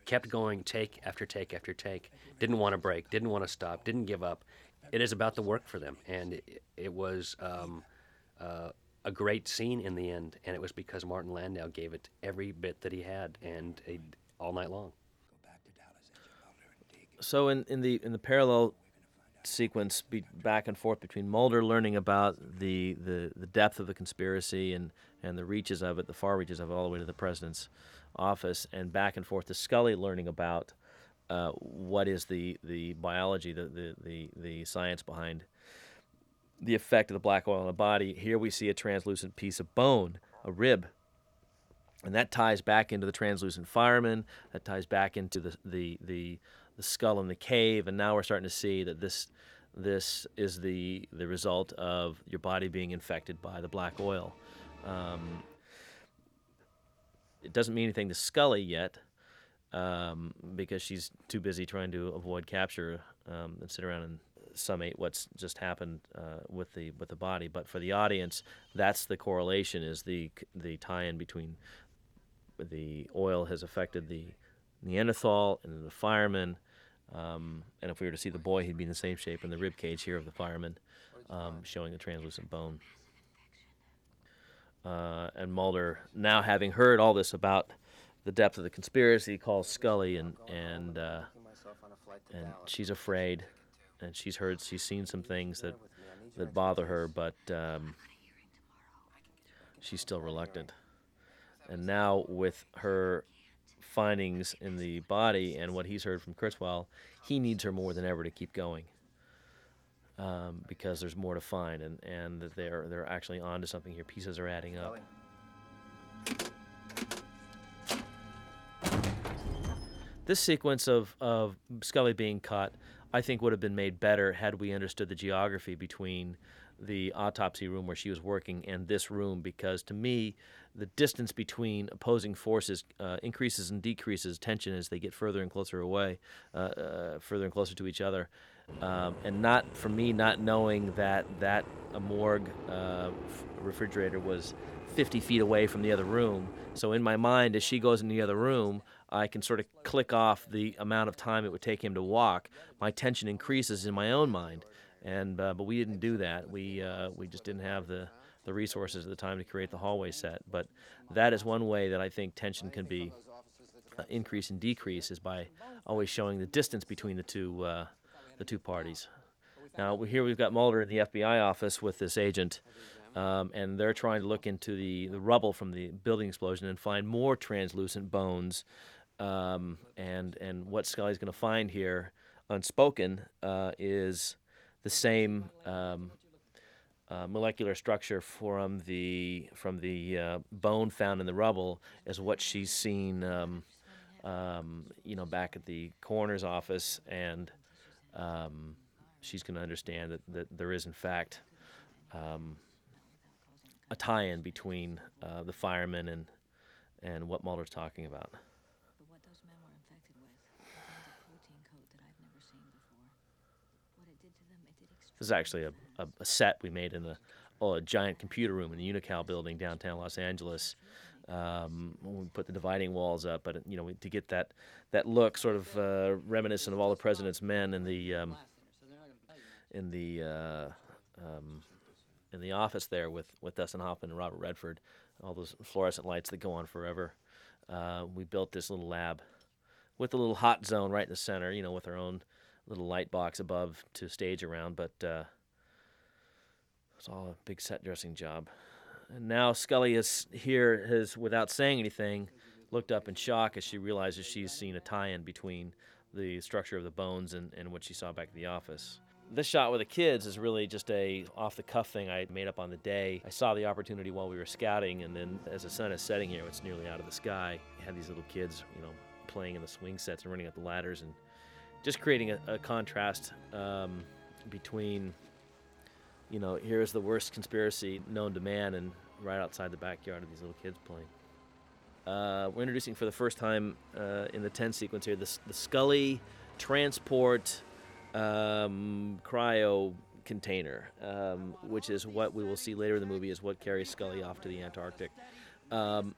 kept going take after take after take, didn't want to break, didn't want to stop, didn't give up. It is about the work for them, and it, it was um, uh, a great scene in the end, and it was because Martin Landau gave it every bit that he had, and a, all night long. So in, in the in the parallel sequence be, back and forth between Mulder learning about the, the, the depth of the conspiracy and, and the reaches of it, the far reaches of it, all the way to the president's office, and back and forth to Scully learning about uh, what is the, the biology, the, the, the, the science behind the effect of the black oil on the body. Here we see a translucent piece of bone, a rib. And that ties back into the translucent fireman. That ties back into the, the, the, the skull in the cave. And now we're starting to see that this, this is the, the result of your body being infected by the black oil. Um, it doesn't mean anything to Scully yet um, because she's too busy trying to avoid capture um, and sit around and summate what's just happened uh, with the with the body. But for the audience, that's the correlation: is the the tie-in between the oil has affected the Neanderthal and the fireman. Um, and if we were to see the boy, he'd be in the same shape in the rib cage here of the fireman, um, showing the translucent bone. Uh, and Mulder, now having heard all this about the depth of the conspiracy, calls Scully, and and uh, and she's afraid, and she's heard, she's seen some things that that bother her, but um, she's still reluctant. And now with her findings in the body and what he's heard from Kurzweil, he needs her more than ever to keep going. Um, because there's more to find, and, and that they're they're actually onto something here. Pieces are adding up. This sequence of, of Scully being caught, I think, would have been made better had we understood the geography between the autopsy room where she was working and this room, because to me, the distance between opposing forces uh, increases and decreases tension as they get further and closer away, uh, uh, further and closer to each other. Um, and not for me, not knowing that that a morgue uh, refrigerator was 50 feet away from the other room. So in my mind, as she goes in the other room, I can sort of click off the amount of time it would take him to walk. My tension increases in my own mind, and uh, but we didn't do that. We uh, we just didn't have the the resources at the time to create the hallway set. But that is one way that I think tension can be uh, increase and decrease is by always showing the distance between the two uh, the two parties. Now here we've got Mulder in the FBI office with this agent. Um, and they're trying to look into the, the rubble from the building explosion and find more translucent bones um, and and what Scully's going to find here, unspoken, uh, is the same um, uh, molecular structure from the from the uh, bone found in the rubble is what she's seen, um, um you know, back at the coroner's office, and um, she's going to understand that, that there is in fact um, a tie-in between uh, the firemen and and what Mulder's talking about. This is actually a, a, a set we made in a, oh, a giant computer room in the Unocal building downtown Los Angeles. Um, we put the dividing walls up, but you know, to get that that look, sort of uh, reminiscent of all the President's Men in the um, in the uh, um, in the office there with with Dustin Hoffman and Robert Redford, all those fluorescent lights that go on forever. Uh, we built this little lab with a little hot zone right in the center, you know, with our own little light box above to stage around, but uh, it's all a big set dressing job. And now Scully is here, has without saying anything, looked up in shock as she realizes she's seen a tie-in between the structure of the bones and, and what she saw back at the office. This shot with the kids is really just a off-the-cuff thing I made up on the day. I saw the opportunity while we were scouting, and then as the sun is setting here, it's nearly out of the sky. Had these little kids, you know, playing in the swing sets and running up the ladders and just creating a, a contrast um, between, you know, here's the worst conspiracy known to man, and right outside the backyard of these little kids playing. Uh, we're introducing for the first time uh, in the 10 sequence here the, the Scully transport um, cryo container, um, which is what we will see later in the movie is what carries Scully off to the Antarctic. Um,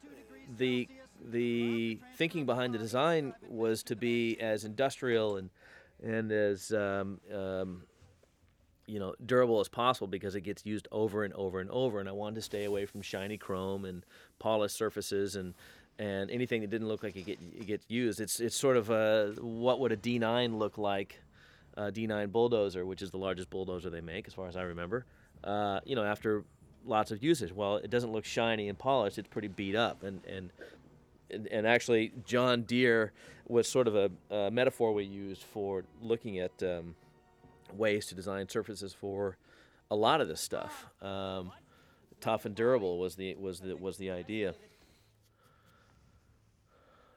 the the thinking behind the design was to be as industrial and and as um, um, you know durable as possible because it gets used over and over and over. And I wanted to stay away from shiny chrome and polished surfaces and and anything that didn't look like it, get, it gets used. It's it's sort of a what would a D9 look like, a D9 bulldozer, which is the largest bulldozer they make, as far as I remember. Uh, you know, after lots of usage. Well, it doesn't look shiny and polished; it's pretty beat up. And and and, and actually, John Deere was sort of a, a metaphor we used for looking at um, ways to design surfaces for a lot of this stuff. Um, tough and durable was the was the was the idea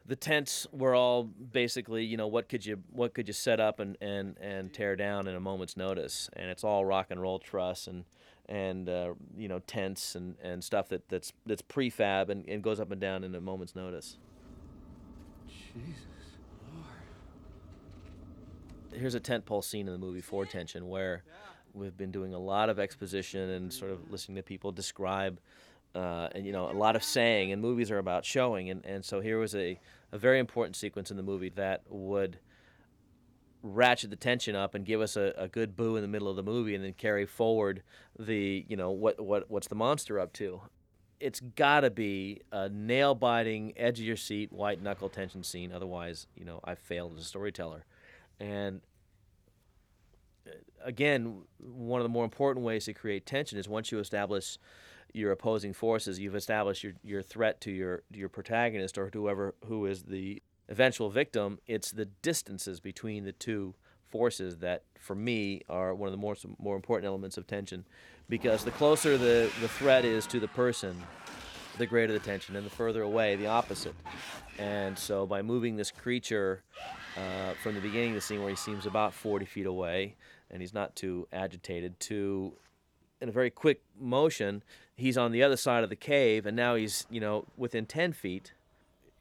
the tents were all basically, you know, what could you what could you set up and, and, and tear down in a moment's notice, and it's all rock and roll truss and and uh, you know tents and, and stuff that, that's that's prefab and, and goes up and down in a moment's notice. Jesus. Here's a tentpole scene in the movie Forward Tension where we've been doing a lot of exposition and sort of listening to people describe uh, and you know a lot of saying and movies are about showing and, and so here was a, a very important sequence in the movie that would ratchet the tension up and give us a, a good boo in the middle of the movie and then carry forward the you know what, what what's the monster up to. It's got to be a nail biting edge of your seat white knuckle tension scene. Otherwise you know i failed as a storyteller and uh, again one of the more important ways to create tension is once you establish your opposing forces, you've established your, your threat to your your protagonist or whoever who is the eventual victim. It's the distances between the two forces that, for me, are one of the more more important elements of tension, because the closer the the threat is to the person, the greater the tension, and the further away, the opposite. And so, by moving this creature uh, from the beginning of the scene, where he seems about 40 feet away and he's not too agitated, to in a very quick motion, he's on the other side of the cave, and now he's you know within ten feet.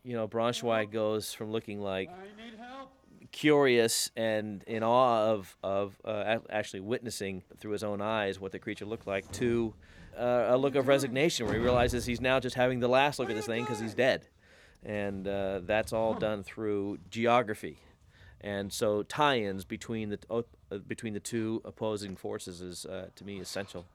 You know, Bronschweig goes from looking like curious and in awe of of uh, actually witnessing through his own eyes what the creature looked like to uh, a look of resignation, where he realizes he's now just having the last look at this thing because he's dead, and uh, that's all done through geography. And so tie-ins between the uh, between the two opposing forces is uh, to me essential.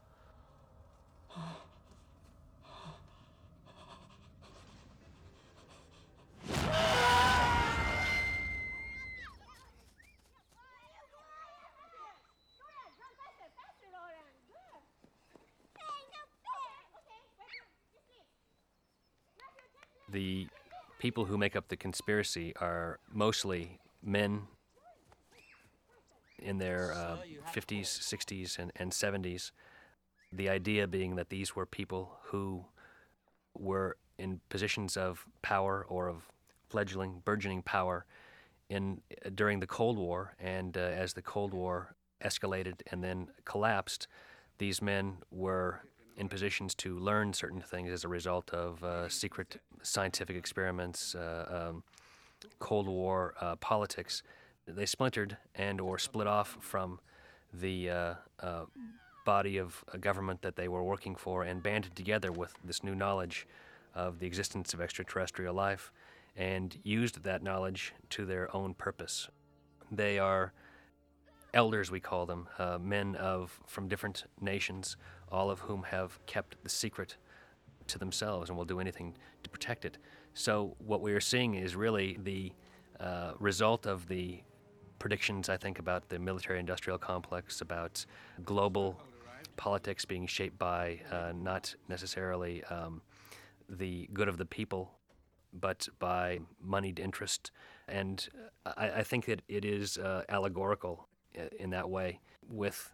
The people who make up the conspiracy are mostly men in their uh, 50s, 60s, and, and 70s. The idea being that these were people who were in positions of power or of fledgling, burgeoning power in during the Cold War, and uh, as the Cold War escalated and then collapsed, these men were in positions to learn certain things as a result of uh, secret scientific experiments, uh, um, Cold War uh, politics. They splintered and or split off from the uh, uh, body of government that they were working for and banded together with this new knowledge of the existence of extraterrestrial life and used that knowledge to their own purpose. They are elders, we call them, uh, men of from different nations, all of whom have kept the secret to themselves and will do anything to protect it. So what we are seeing is really the uh, result of the predictions, I think, about the military-industrial complex, about global politics being shaped by uh, not necessarily um, the good of the people, but by moneyed interest. And I, I think that it is uh, allegorical uh, in that way with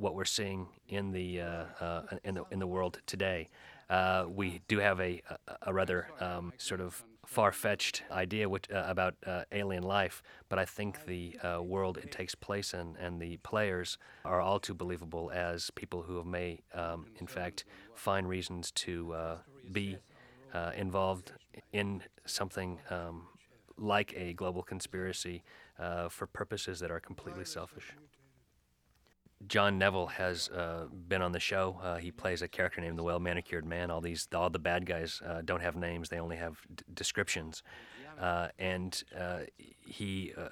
what we're seeing in the uh, uh, in the in the world today. Uh, we do have a a, rather um, sort of far-fetched idea which, uh, about uh, alien life, but I think the uh, world it takes place in and the players are all too believable as people who may, um, in fact, find reasons to be involved in something um, like a global conspiracy for purposes that are completely selfish John Neville has uh, been on the show. Uh, he plays a character named the Well Manicured Man. All these, all the bad guys uh, don't have names; they only have d- descriptions. Uh, and uh, he uh,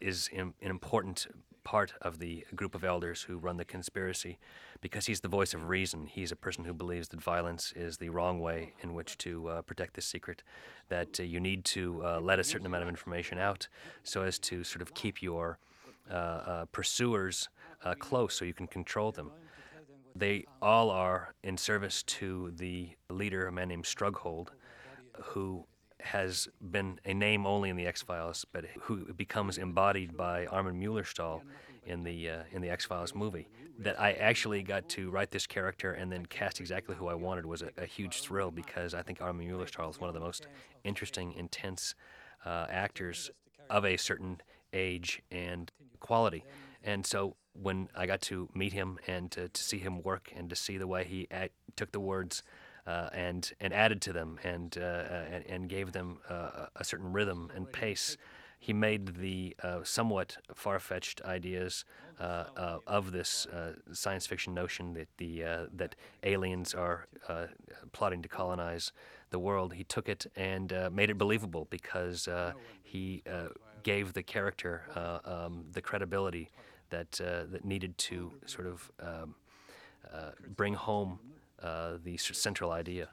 is im- an important part of the group of elders who run the conspiracy, because he's the voice of reason. He's a person who believes that violence is the wrong way in which to protect this secret. That you need to let a certain amount of information out so as to sort of keep your pursuers uh, close so you can control them. They all are in service to the leader, a man named Strughold, who has been a name only in the X Files, but who becomes embodied by Armin Mueller-Stahl in the uh, in the X Files movie. That I actually got to write this character and then cast exactly who I wanted was a, a huge thrill because I think Armin Mueller-Stahl is one of the most interesting, intense uh, actors of a certain age and quality. And so when I got to meet him and to, to see him work and to see the way he act, took the words uh, and and added to them and uh, uh, and, and gave them uh, a certain rhythm and pace, he made the uh, somewhat far-fetched ideas uh, uh, of this uh, science fiction notion that the uh, that aliens are uh, plotting to colonize the world. He took it and uh, made it believable because uh, he uh, gave the character uh, um, the credibility that uh, that needed to sort of um, uh, bring home uh, the central idea.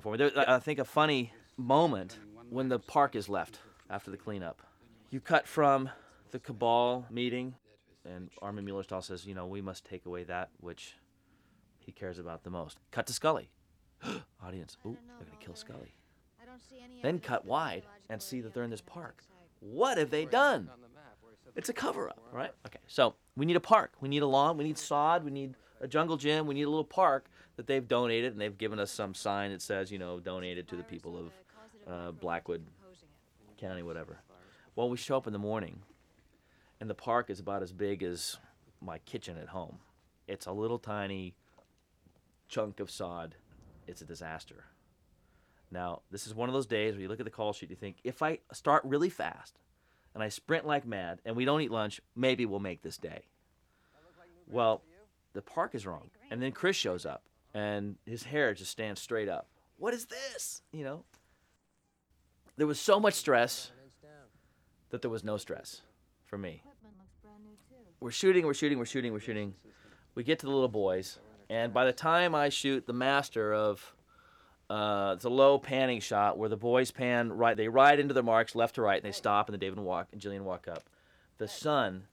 For me, there, I think a funny moment when the park is left after the cleanup. You cut from the cabal meeting, and Armin Mueller-Stahl says, "You know, we must take away that which he cares about the most." Cut to Scully. Audience, ooh, they're gonna kill Scully. Then cut wide and see that they're in this park. What have they done? It's a cover up, right? Okay, so we need a park. We need a lawn. We need sod. We need a jungle gym. We need a little park that they've donated, and they've given us some sign that says, you know, donated to the people of uh, Blackwood County, whatever. Well, we show up in the morning, and the park is about as big as my kitchen at home. It's a little tiny chunk of sod. It's a disaster. Now, this is one of those days where you look at the call sheet, you think, if I start really fast and I sprint like mad and we don't eat lunch, maybe we'll make this day. Well, the park is wrong. And then Chris shows up and his hair just stands straight up. What is this? You know? There was so much stress that there was no stress for me. We're shooting, we're shooting, we're shooting, we're shooting. We get to the little boys, and by the time I shoot the master of uh, it's a low panning shot where the boys pan right. They ride into their marks left to right, and they stop, and the David and walk and Gillian walk up. The sun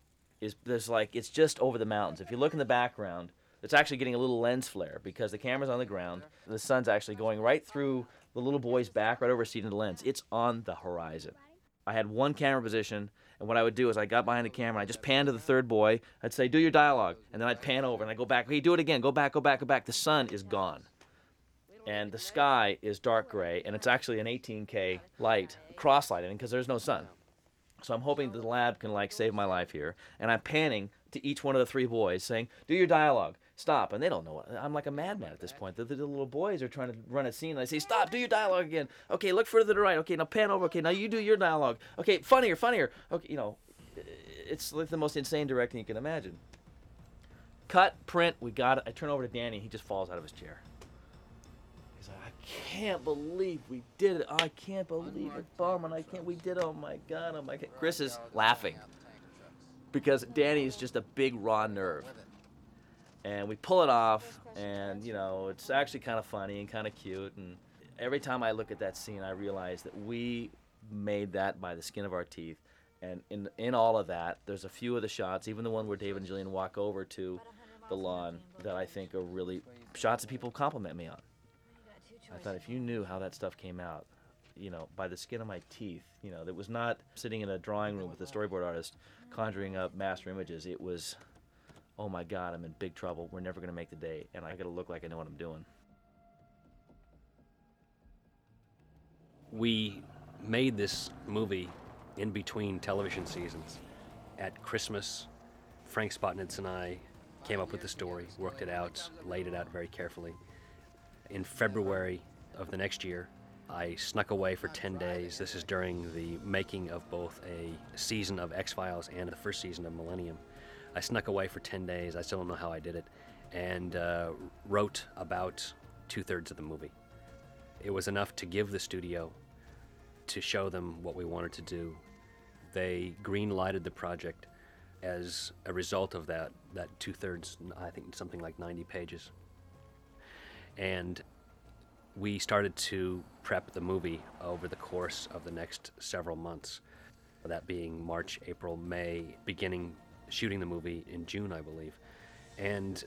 is there's like it's just over the mountains. If you look in the background, it's actually getting a little lens flare because the camera's on the ground. The sun's actually going right through the little boy's back, right over his seat in the lens. It's on the horizon. I had one camera position, and what I would do is I got behind the camera, I just pan to the third boy. I'd say, "Do your dialogue," and then I'd pan over and I go back. Hey, do it again. Go back. Go back. Go back. The sun is gone and the sky is dark gray, and it's actually an 18K light, cross lighting, because there's no sun. So I'm hoping the lab can like save my life here, and I'm panning to each one of the three boys, saying, "Do your dialogue, stop," and they don't know what I'm like a madman at this point. The, the little boys are trying to run a scene, and I say, "Stop, do your dialogue again." Okay, look further to the right. Okay, now pan over. Okay, now you do your dialogue. Okay, funnier, funnier. Okay, you know, it's like the most insane directing you can imagine. Cut, print, we got it. I turn over to Danny, he just falls out of his chair. He's like, I can't believe we did it. Oh, I can't believe it, Bowman. I can't. We did. it. Oh my God. Oh my God. Chris is laughing because Danny is just a big raw nerve, and we pull it off, and you know it's actually kind of funny and kind of cute. And every time I look at that scene, I realize that we made that by the skin of our teeth. And in in all of that, there's a few of the shots, even the one where David and Gillian walk over to the lawn, that I think are really shots that people compliment me on. I thought if you knew how that stuff came out, you know, by the skin of my teeth, you know, that was not sitting in a drawing room with a storyboard artist conjuring up master images. It was, oh my God, I'm in big trouble. We're never going to make the day, and I got to look like I know what I'm doing. We made this movie in between television seasons. At Christmas, Frank Spotnitz and I came up with the story, worked it out, laid it out very carefully. In February of the next year, I snuck away for 10 days. This is during the making of both a season of X Files and the first season of Millennium. I snuck away for 10 days. I still don't know how I did it. And uh, wrote about two thirds of the movie. It was enough to give the studio to show them what we wanted to do. They green lighted the project as a result of that, that two thirds, I think something like 90 pages. And we started to prep the movie over the course of the next several months. That being March, April, May, beginning shooting the movie in June, I believe. And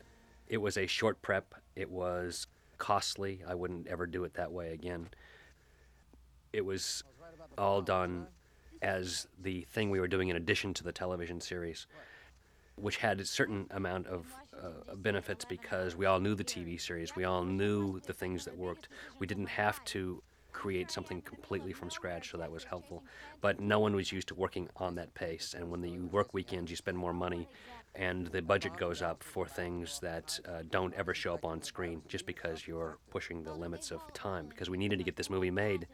it was a short prep. It was costly. I wouldn't ever do it that way again. It was all done as the thing we were doing in addition to the television series, which had a certain amount of uh, benefits because we all knew the TV series, we all knew the things that worked. We didn't have to create something completely from scratch, so that was helpful. But no one was used to working on that pace, and when you work weekends, you spend more money, and the budget goes up for things that uh, don't ever show up on screen just because you're pushing the limits of time. Because we needed to get this movie made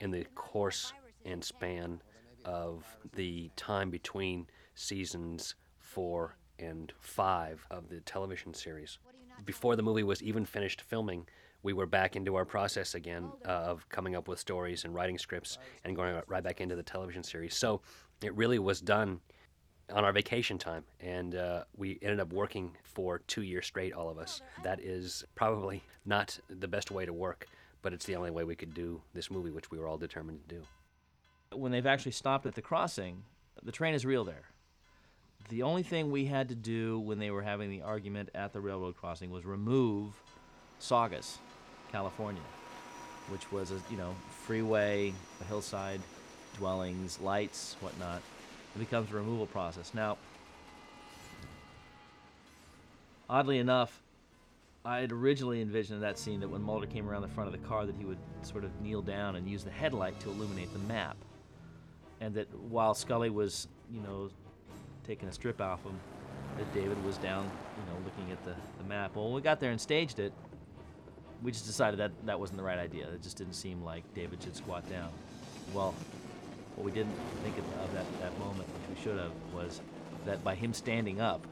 in the course and span of the time between seasons four and five of the television series. Before the movie was even finished filming, we were back into our process again uh, of coming up with stories and writing scripts and going right back into the television series. So it really was done on our vacation time, and uh, we ended up working for two years straight, all of us. That is probably not the best way to work, but it's the only way we could do this movie, which we were all determined to do. When they've actually stopped at the crossing, the train is real there. The only thing we had to do when they were having the argument at the railroad crossing was remove Saugus, California, which was a you know freeway, a hillside, dwellings, lights, whatnot. It becomes a removal process. Now, oddly enough, I had originally envisioned that scene that when Mulder came around the front of the car, that he would sort of kneel down and use the headlight to illuminate the map, and that while Scully was you know taking a strip off him, that David was down you know looking at the, the map. Well, when we got there and staged it, we just decided that that wasn't the right idea. It just didn't seem like David should squat down. Well, what we didn't think of, that, that moment, which we should have, was that by him standing up,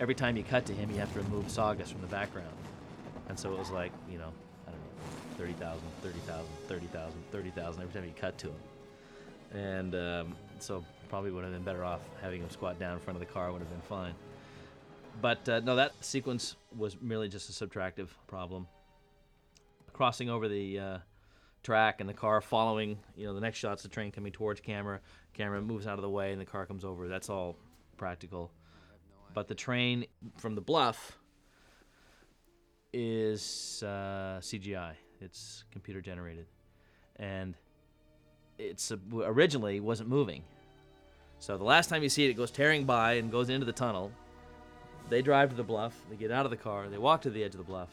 every time you cut to him, you have to remove Saugus from the background. And so it was like, you know, I don't know, 30,000, 30,000, 30,000, 30,000 every time you cut to him. And um, so probably would have been better off having him squat down in front of the car, would have been fine. But uh, no, that sequence was merely just a subtractive problem. Crossing over the uh, track and the car following, you know, the next shot's the train coming towards camera. Camera moves out of the way and the car comes over. That's all practical. But the train from the bluff is uh, CGI. It's computer generated, and it's uh, originally wasn't moving. So the last time you see it, it goes tearing by and goes into the tunnel. They drive to the bluff. They get out of the car. They walk to the edge of the bluff.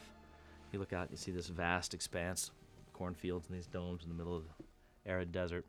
You look out and you see this vast expanse, cornfields and these domes in the middle of the arid desert.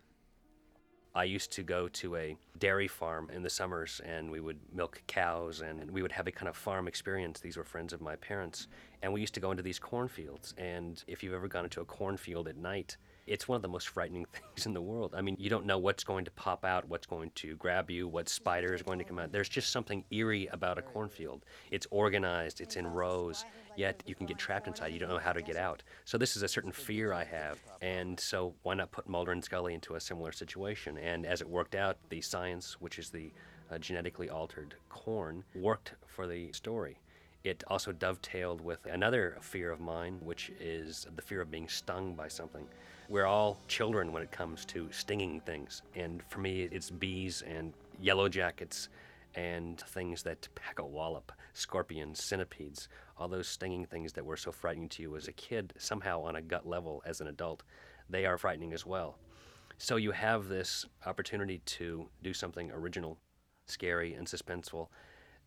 I used to go to a dairy farm in the summers and we would milk cows and we would have a kind of farm experience. These were friends of my parents. And we used to go into these cornfields. And if you've ever gone into a cornfield at night, it's one of the most frightening things in the world. I mean, you don't know what's going to pop out, what's going to grab you, what spider is going to come out. There's just something eerie about a cornfield. It's organized, it's in rows, yet you can get trapped inside. You don't know how to get out. So this is a certain fear I have. And so why not put Mulder and Scully into a similar situation? And as it worked out, the science, which is the uh, genetically altered corn, worked for the story. It also dovetailed with another fear of mine, which is the fear of being stung by something. We're all children when it comes to stinging things. And for me, it's bees and yellow jackets and things that pack a wallop scorpions, centipedes, all those stinging things that were so frightening to you as a kid, somehow on a gut level as an adult, they are frightening as well. So you have this opportunity to do something original, scary, and suspenseful,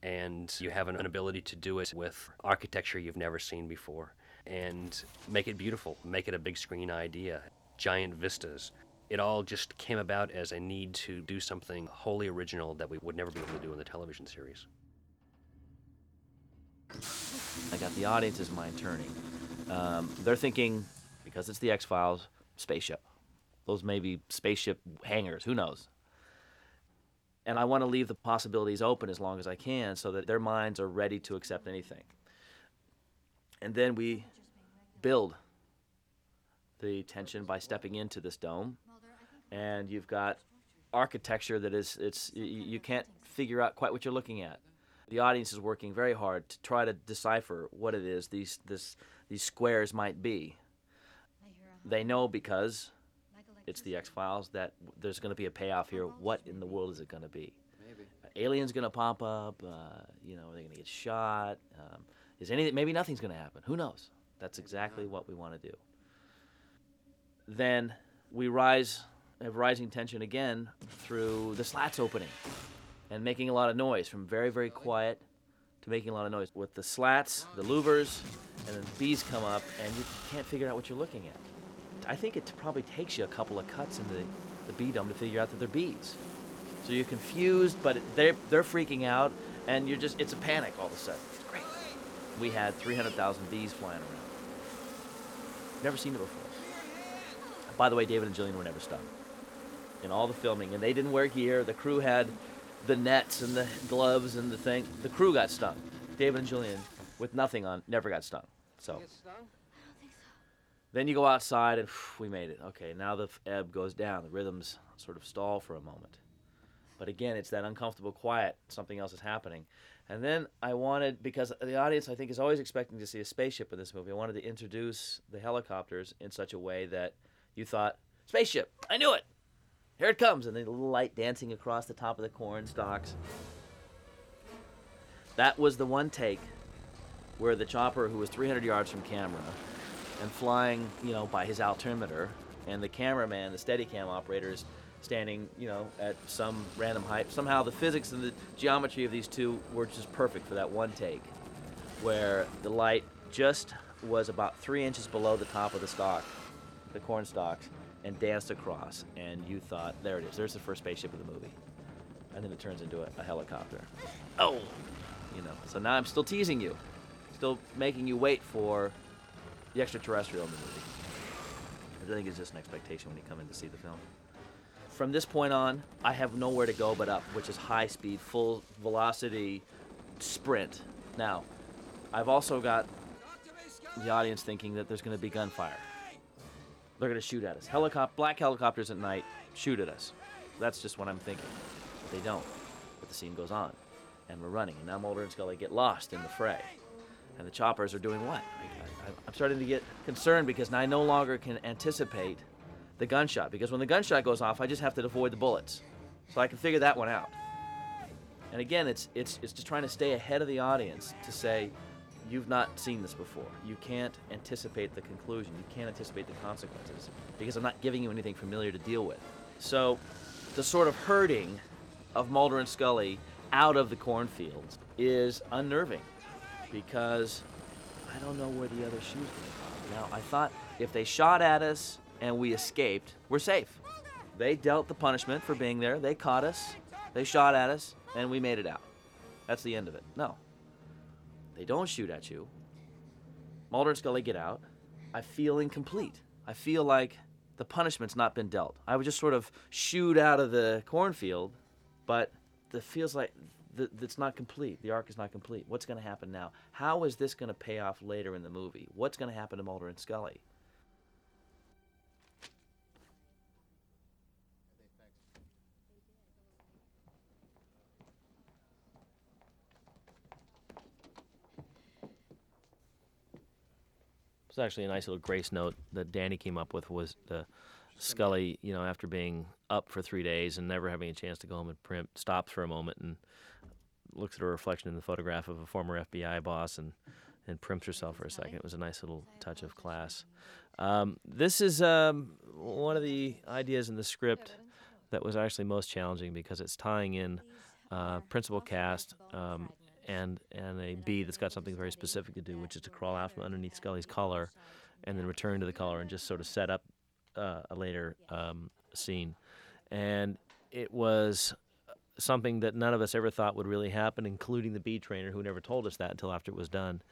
and you have an, an ability to do it with architecture you've never seen before and make it beautiful, make it a big screen idea, giant vistas. It all just came about as a need to do something wholly original that we would never be able to do in the television series. I got the audience's mind turning. Um, they're thinking because it's the X Files spaceship. Those may be spaceship hangars, who knows? And I want to leave the possibilities open as long as I can so that their minds are ready to accept anything. And then we build the tension by stepping into this dome. And you've got architecture that is it's you, can't figure out quite what you're looking at. The audience is working very hard to try to decipher what it is these this these squares might be. They know because it's the X Files that there's going to be a payoff here. What in the world is it going to be? Maybe. aliens going to pop up? Uh, you know, are they going to get shot? Um, is anything? Maybe nothing's going to happen. Who knows? That's exactly what we want to do. Then we rise, have rising tension again through the slats opening and making a lot of noise from very, very quiet to making a lot of noise. With the slats, the louvers, and then bees come up, and you can't figure out what you're looking at. I think it probably takes you a couple of cuts into the, the bee dome to figure out that they're bees. So you're confused, but they're, they're freaking out, and you're just, it's a panic all of a sudden. It's great. We had 300,000 bees flying around. Never seen it before. By the way, David and Gillian were never stung in all the filming, and they didn't wear gear. The crew had the nets and the gloves and the thing. The crew got stung. David and Gillian, with nothing on, never got stung. So. Then you go outside and we made it. Okay, now the ebb goes down. The rhythms sort of stall for a moment. But again, it's that uncomfortable quiet. Something else is happening. And then I wanted, because the audience, I think, is always expecting to see a spaceship in this movie, I wanted to introduce the helicopters in such a way that you thought, spaceship, I knew it. Here it comes. And the little light dancing across the top of the corn stalks. That was the one take where the chopper, who was 300 yards from camera, and flying, you know, by his altimeter, and the cameraman, the Steadicam operators, standing, you know, at some random height. Somehow the physics and the geometry of these two were just perfect for that one take, where the light just was about three inches below the top of the stalk, the corn stalks, and danced across. And you thought, there it is. There's the first spaceship of the movie. And then it turns into a, a helicopter. Oh, you know. So now I'm still teasing you, still making you wait for the extraterrestrial in the movie. I think it's just an expectation when you come in to see the film. From this point on, I have nowhere to go but up, which is high speed, full velocity sprint. Now, I've also got the audience thinking that there's going to be gunfire. They're going to shoot at us. Helicop- black helicopters at night shoot at us. That's just what I'm thinking. But they don't. But the scene goes on, and we're running, and now Mulder and Scully get lost in the fray. And the choppers are doing what? I'm starting to get concerned because I no longer can anticipate the gunshot. Because when the gunshot goes off, I just have to avoid the bullets. So I can figure that one out. And again, it's it's it's just trying to stay ahead of the audience to say, you've not seen this before. You can't anticipate the conclusion. You can't anticipate the consequences because I'm not giving you anything familiar to deal with. So, the sort of herding of Mulder and Scully out of the cornfields is unnerving because I don't know where the other shoe's to. Now, I thought if they shot at us and we escaped, we're safe. They dealt the punishment for being there. They caught us. They shot at us, and we made it out. That's the end of it. No. They don't shoot at you. Mulder and Scully get out. I feel incomplete. I feel like the punishment's not been dealt. I would just sort of shoot out of the cornfield, but it feels like th- it's not complete. The arc is not complete. What's going to happen now? How is this going to pay off later in the movie? What's going to happen to Mulder and Scully? It's actually a nice little grace note that Danny came up with was the Scully, you know, after being up for three days and never having a chance to go home and print, stops for a moment and looks at her reflection in the photograph of a former FBI boss and and primps herself for a second. It was a nice little touch of class. Um, this is um, one of the ideas in the script that was actually most challenging because it's tying in uh, principal cast um, and and a bee that's got something very specific to do, which is to crawl out from underneath Scully's collar and then return to the collar and just sort of set up uh, a later um, scene. And it was something that none of us ever thought would really happen, including the bee trainer, who never told us that until after it was done.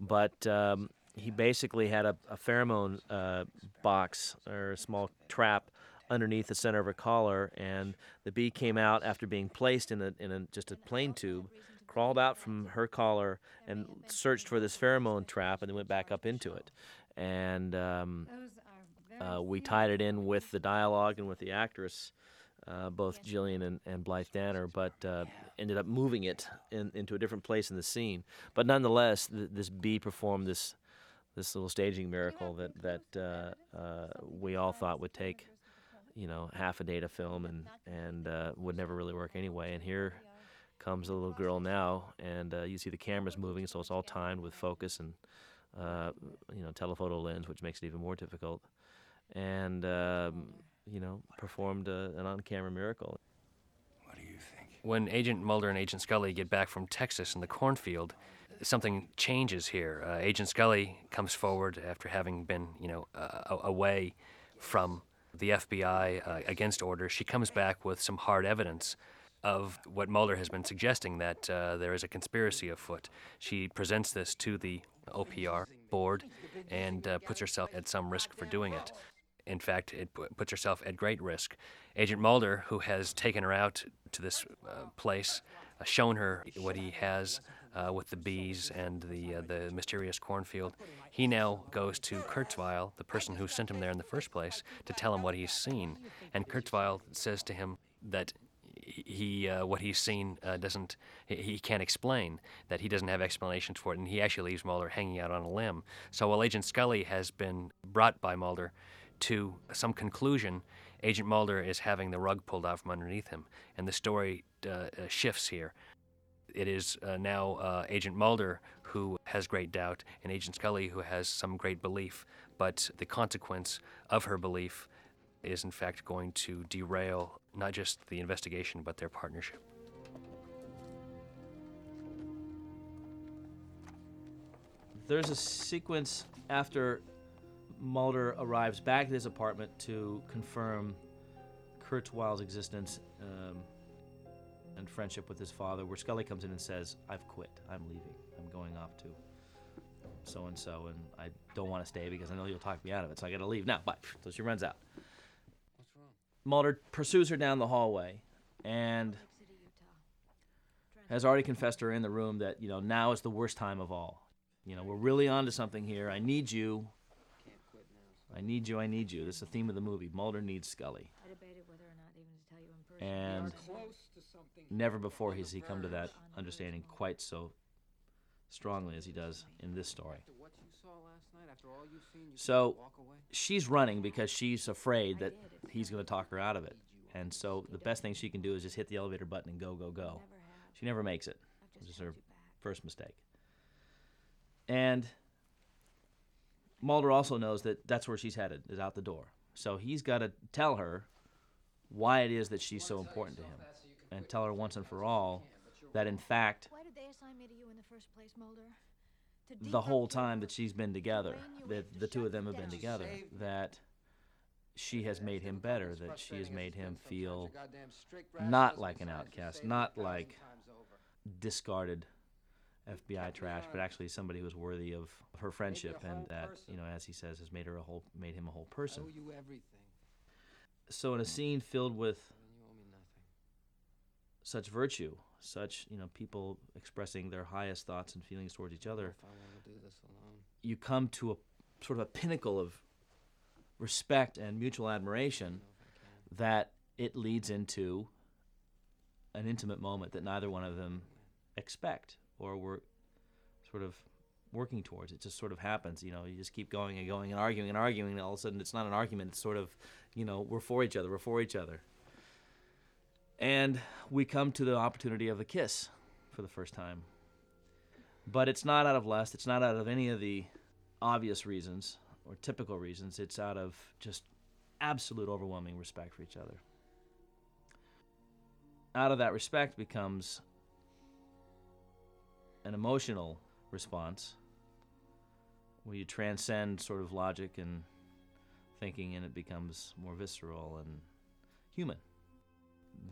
But um, he basically had a, a pheromone uh, box or a small trap underneath the center of her collar, and the bee came out after being placed in a in a just a plain tube, crawled out from her collar and searched for this pheromone trap, and then went back up into it, and um, uh, we tied it in with the dialogue and with the actress. Uh, both Gillian and, and Blythe Danner, but uh, ended up moving it in, into a different place in the scene. But nonetheless, th- this bee performed this this little staging miracle that that uh, uh, we all thought would take, you know, half a day to film and and uh, would never really work anyway. And here comes a little girl now, and uh, you see the cameras moving, so it's all timed with focus and uh, you know telephoto lens, which makes it even more difficult. And um, you know, performed a, an on-camera miracle. What do you think? When Agent Mulder and Agent Scully get back from Texas in the cornfield, something changes here. Uh, Agent Scully comes forward after having been, you know, uh, away from the FBI uh, against orders. She comes back with some hard evidence of what Mulder has been suggesting that uh, there is a conspiracy afoot. She presents this to the OPR board and uh, puts herself at some risk for doing it. In fact, it puts herself at great risk. Agent Mulder, who has taken her out to this uh, place, uh, shown her what he has uh, with the bees and the uh, the mysterious cornfield, he now goes to Kurtzweil, the person who sent him there in the first place, to tell him what he's seen. And Kurtzweil says to him that he uh, what he's seen uh, doesn't he, he, can't explain that he doesn't have explanations for it and he actually leaves Mulder hanging out on a limb so while Agent Scully has been brought by Mulder to some conclusion Agent Mulder is having the rug pulled out from underneath him. And the story uh, uh shifts here. It is uh, now uh, Agent Mulder who has great doubt and Agent Scully who has some great belief. But the consequence of her belief is in fact going to derail not just the investigation but their partnership. There's a sequence after Mulder arrives back at his apartment to confirm Kurtzweil's existence um, and friendship with his father, where Scully comes in and says, I've quit. I'm leaving. I'm going off to so and so, and I don't want to stay because I know you'll talk me out of it, so I got to leave now. Bye. So she runs out. Mulder pursues her down the hallway and has already confessed to her in the room that, you know, now is the worst time of all. You know, we're really onto something here. I need you. I need you. I need you. This is the theme of the movie. Mulder needs Scully. And never before has he come to that understanding quite so strongly as he does in this story. So she's running because she's afraid that he's going to talk her out of it. And so the best thing she can do is just hit the elevator button and go, go, go. She never makes it, which is her first mistake. And Mulder also knows that that's where she's headed, is out the door. So he's got to tell her why it is that she's so important to him and tell her once and for all that, in fact, the whole time that she's been together, that the two of them have been together, that she has made him better, that she has made him feel not like an outcast, not like discarded FBI trash, but actually somebody who's worthy of her friendship, and that you know, as he says, has made her a whole, made him a whole person. So in a scene filled with such virtue, such you know people expressing their highest thoughts and feelings towards each other, you come to a sort of a pinnacle of respect and mutual admiration that it leads into an intimate moment that neither one of them expect or we're sort of working towards. It just sort of happens. You know, you just keep going and going and arguing and arguing, and all of a sudden it's not an argument. It's sort of, you know, we're for each other. We're for each other. And we come to the opportunity of a kiss for the first time. But it's not out of lust. It's not out of any of the obvious reasons or typical reasons. It's out of just absolute overwhelming respect for each other. Out of that respect becomes an emotional response where you transcend sort of logic and thinking and it becomes more visceral and human.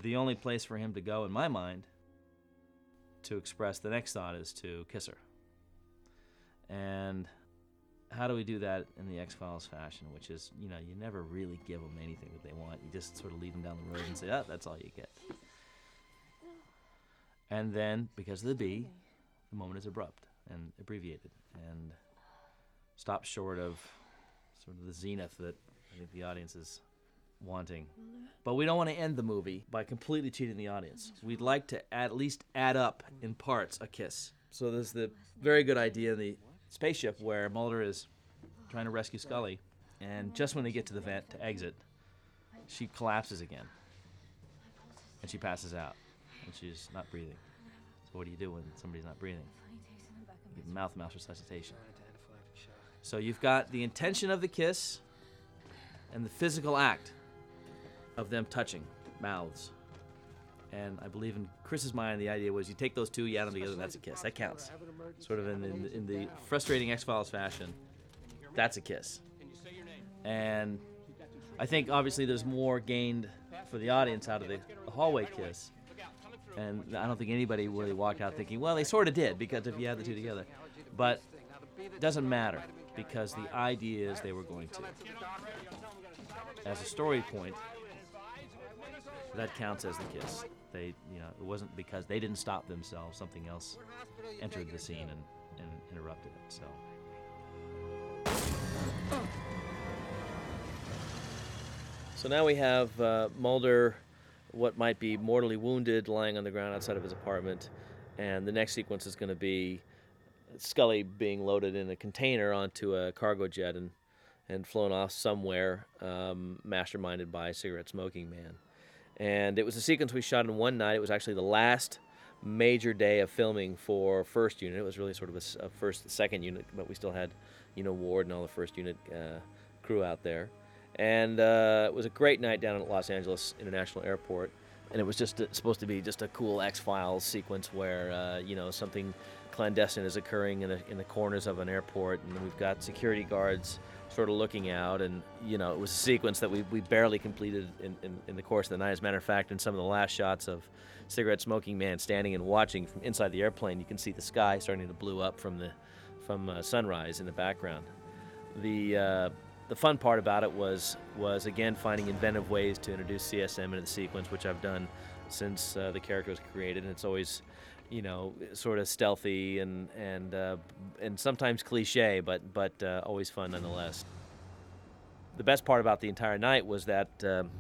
The only place for him to go, in my mind, to express the next thought is to kiss her. And how do we do that in the X Files fashion, which is, you know, you never really give them anything that they want. You just sort of lead them down the road and say, oh, that's all you get. And then, because of the bee, the moment is abrupt and abbreviated and stops short of sort of the zenith that I think the audience is wanting. But we don't want to end the movie by completely cheating the audience. We'd like to at least add up in parts a kiss. So there's the very good idea in the spaceship where Mulder is trying to rescue Scully, and just when they get to the vent to exit, she collapses again, and she passes out, and she's not breathing. What do you do when somebody's not breathing? Mouth mouth resuscitation. So you've got the intention of the kiss, and the physical act of them touching mouths. And I believe in Chris's mind, the idea was you take those two, you add them together, and that's a kiss. That counts. Sort of in, in, in the frustrating X Files fashion, that's a kiss. And I think obviously there's more gained for the audience out of the hallway kiss. And I don't think anybody really walked out thinking, well, they sort of did, because if you had the two together. But it doesn't matter, because the idea is they were going to. As a story point, that counts as the kiss. They, you know, it wasn't because they didn't stop themselves. Something else entered the scene and, and interrupted it. So. So now we have uh, Mulder, what might be mortally wounded, lying on the ground outside of his apartment, and the next sequence is going to be Scully being loaded in a container onto a cargo jet and and flown off somewhere, um, masterminded by a cigarette smoking man. And it was a sequence we shot in one night. It was actually the last major day of filming for first unit. It was really sort of a first, second unit, but we still had, you know, Ward and all the first unit uh, crew out there. And uh, it was a great night down at Los Angeles International Airport. And it was just uh, supposed to be just a cool X Files sequence where, uh, you know, something clandestine is occurring in, a, in the corners of an airport, and we've got security guards sort of looking out. And, you know, it was a sequence that we, we barely completed in, in, in the course of the night. As a matter of fact, in some of the last shots of cigarette smoking man standing and watching from inside the airplane, you can see the sky starting to blue up from the from uh, sunrise in the background. The uh, the fun part about it was was again finding inventive ways to introduce CSM into the sequence, which I've done since uh, the character was created, and it's always, you know, sort of stealthy and and uh, and sometimes cliche, but but uh, always fun nonetheless. The best part about the entire night was that um,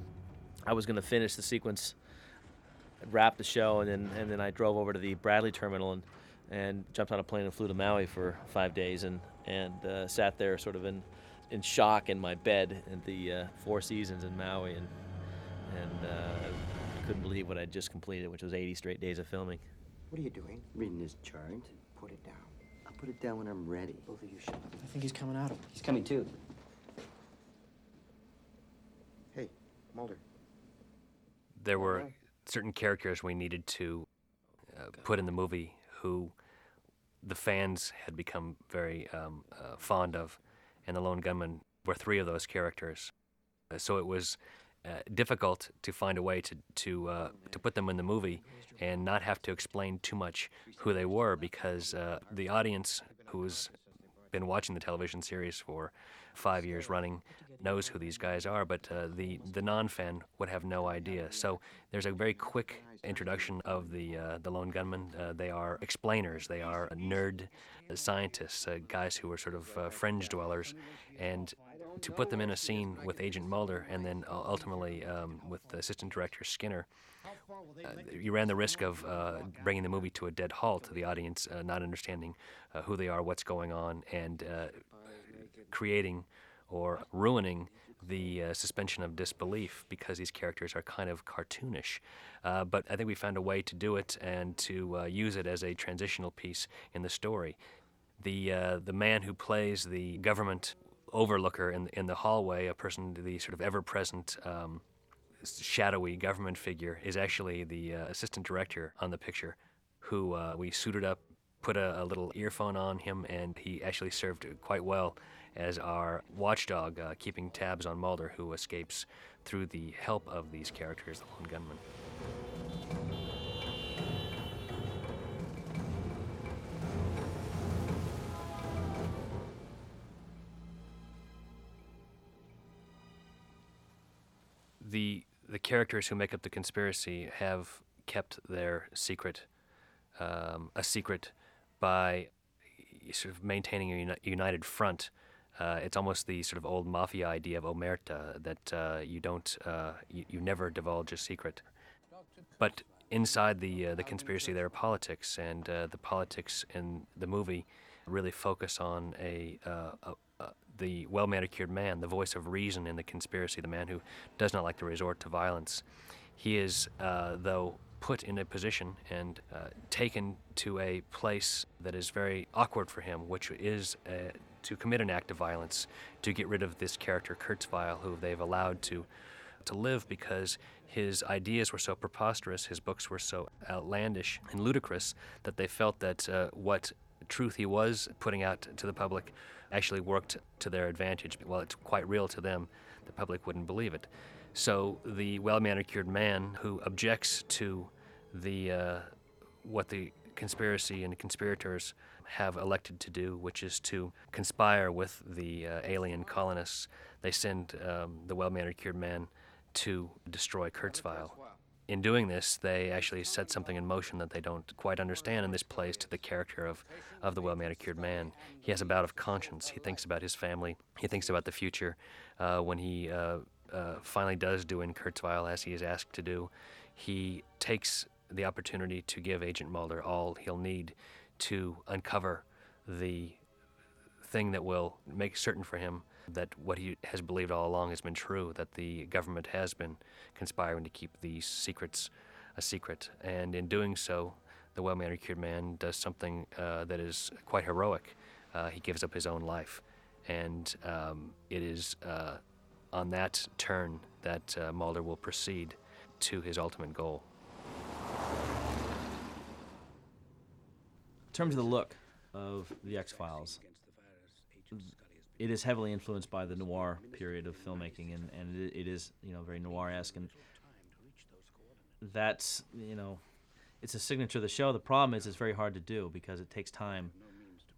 I was going to finish the sequence, wrap the show, and then and then I drove over to the Bradley terminal and and jumped on a plane and flew to Maui for five days and and uh, sat there sort of in in shock in my bed at the uh, Four Seasons in Maui and and uh, couldn't believe what I'd just completed, which was 80 straight days of filming. What are you doing? Reading this chart. Put it down. I'll put it down when I'm ready. Both of you shut up. I think he's coming out of He's coming too. Hey, Mulder. There were certain characters we needed to uh, put in the movie who the fans had become very um, uh, fond of, and the Lone Gunmen were three of those characters. Uh, so it was uh, difficult to find a way to to uh, to put them in the movie and not have to explain too much who they were because uh, the audience who's been watching the television series for five years running knows who these guys are, but uh, the the non-fan would have no idea. So there's a very quick introduction of the uh, the Lone Gunmen. Uh, they are explainers. They are nerd scientists, uh, guys who are sort of uh, fringe dwellers, and to put them in a scene with Agent Mulder and then ultimately um, with Assistant Director Skinner. Uh, you ran the risk of bringing the movie to a dead halt, the audience not understanding who they are, what's going on, and creating or ruining the uh, suspension of disbelief because these characters are kind of cartoonish. Uh, but I think we found a way to do it and to uh, use it as a transitional piece in the story. The uh, the man who plays the government overlooker in in the hallway, a person, the sort of ever-present. Um, shadowy government figure is actually the uh, assistant director on the picture who uh, we suited up put a, a little earphone on him and he actually served quite well as our watchdog uh, keeping tabs on Mulder, who escapes through the help of these characters, the Lone Gunmen. The, the characters who make up the conspiracy have kept their secret, um, a secret, by sort of maintaining a uni- united front uh, it's almost the sort of old mafia idea of omerta that uh, you don't, uh, you, you never divulge a secret. But inside the uh, the conspiracy, there are politics, and uh, the politics in the movie really focus on a, uh, a, a the well manicured man, the voice of reason in the conspiracy, the man who does not like to resort to violence. He is, though, put in a position and uh, taken to a place that is very awkward for him, which is uh, to commit an act of violence to get rid of this character, Kurtzweil, who they've allowed to to live because his ideas were so preposterous, his books were so outlandish and ludicrous that they felt that uh, what truth he was putting out to the public actually worked to their advantage. While it's quite real to them, the public wouldn't believe it. So the well-manicured man who objects to the uh, what the conspiracy and conspirators have elected to do, which is to conspire with the uh, alien colonists, they send um, the well-manicured man to destroy Kurtzweil. In doing this, they actually set something in motion that they don't quite understand, and this plays to the character of, of the well manicured man. He has a bout of conscience. He thinks about his family, he thinks about the future. Uh, when he uh, uh, finally does do in Kurtzweil, as he is asked to do, he takes the opportunity to give Agent Mulder all he'll need to uncover the thing that will make certain for him that what he has believed all along has been true, that the government has been conspiring to keep these secrets a secret. And in doing so, the well manicured man does something uh, that is quite heroic. Uh, he gives up his own life. And um, it is uh, on that turn that uh, Mulder will proceed to his ultimate goal. Terms of the look of the X Files, it is heavily influenced by the noir period of filmmaking, and, and it, it is you know very noir-esque, and that's you know it's a signature of the show. The problem is it's very hard to do because it takes time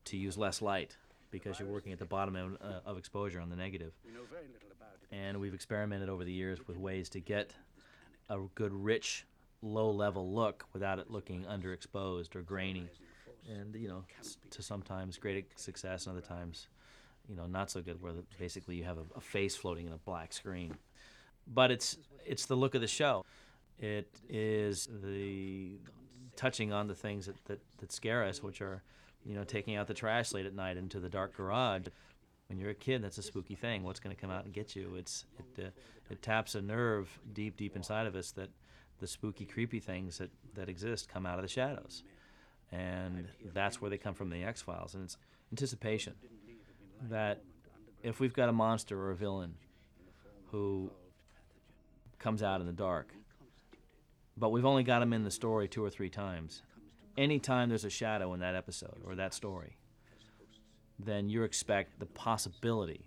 to use less light because you're working at the bottom of, uh, of exposure on the negative. And we've experimented over the years with ways to get a good, rich, low-level look without it looking underexposed or grainy. And you know, to sometimes great success, and other times you know not so good where the, basically you have a, a face floating in a black screen. But it's it's the look of the show. It is the touching on the things that, that, that scare us which are you know taking out the trash late at night into the dark garage. When you're a kid that's a spooky thing. What's going to come out and get you? It's it, uh, it taps a nerve deep deep inside of us that the spooky creepy things that, that exist come out of the shadows and that's where they come from the x-files and it's anticipation that if we've got a monster or a villain who comes out in the dark, but we've only got him in the story two or three times, anytime there's a shadow in that episode or that story, then you expect the possibility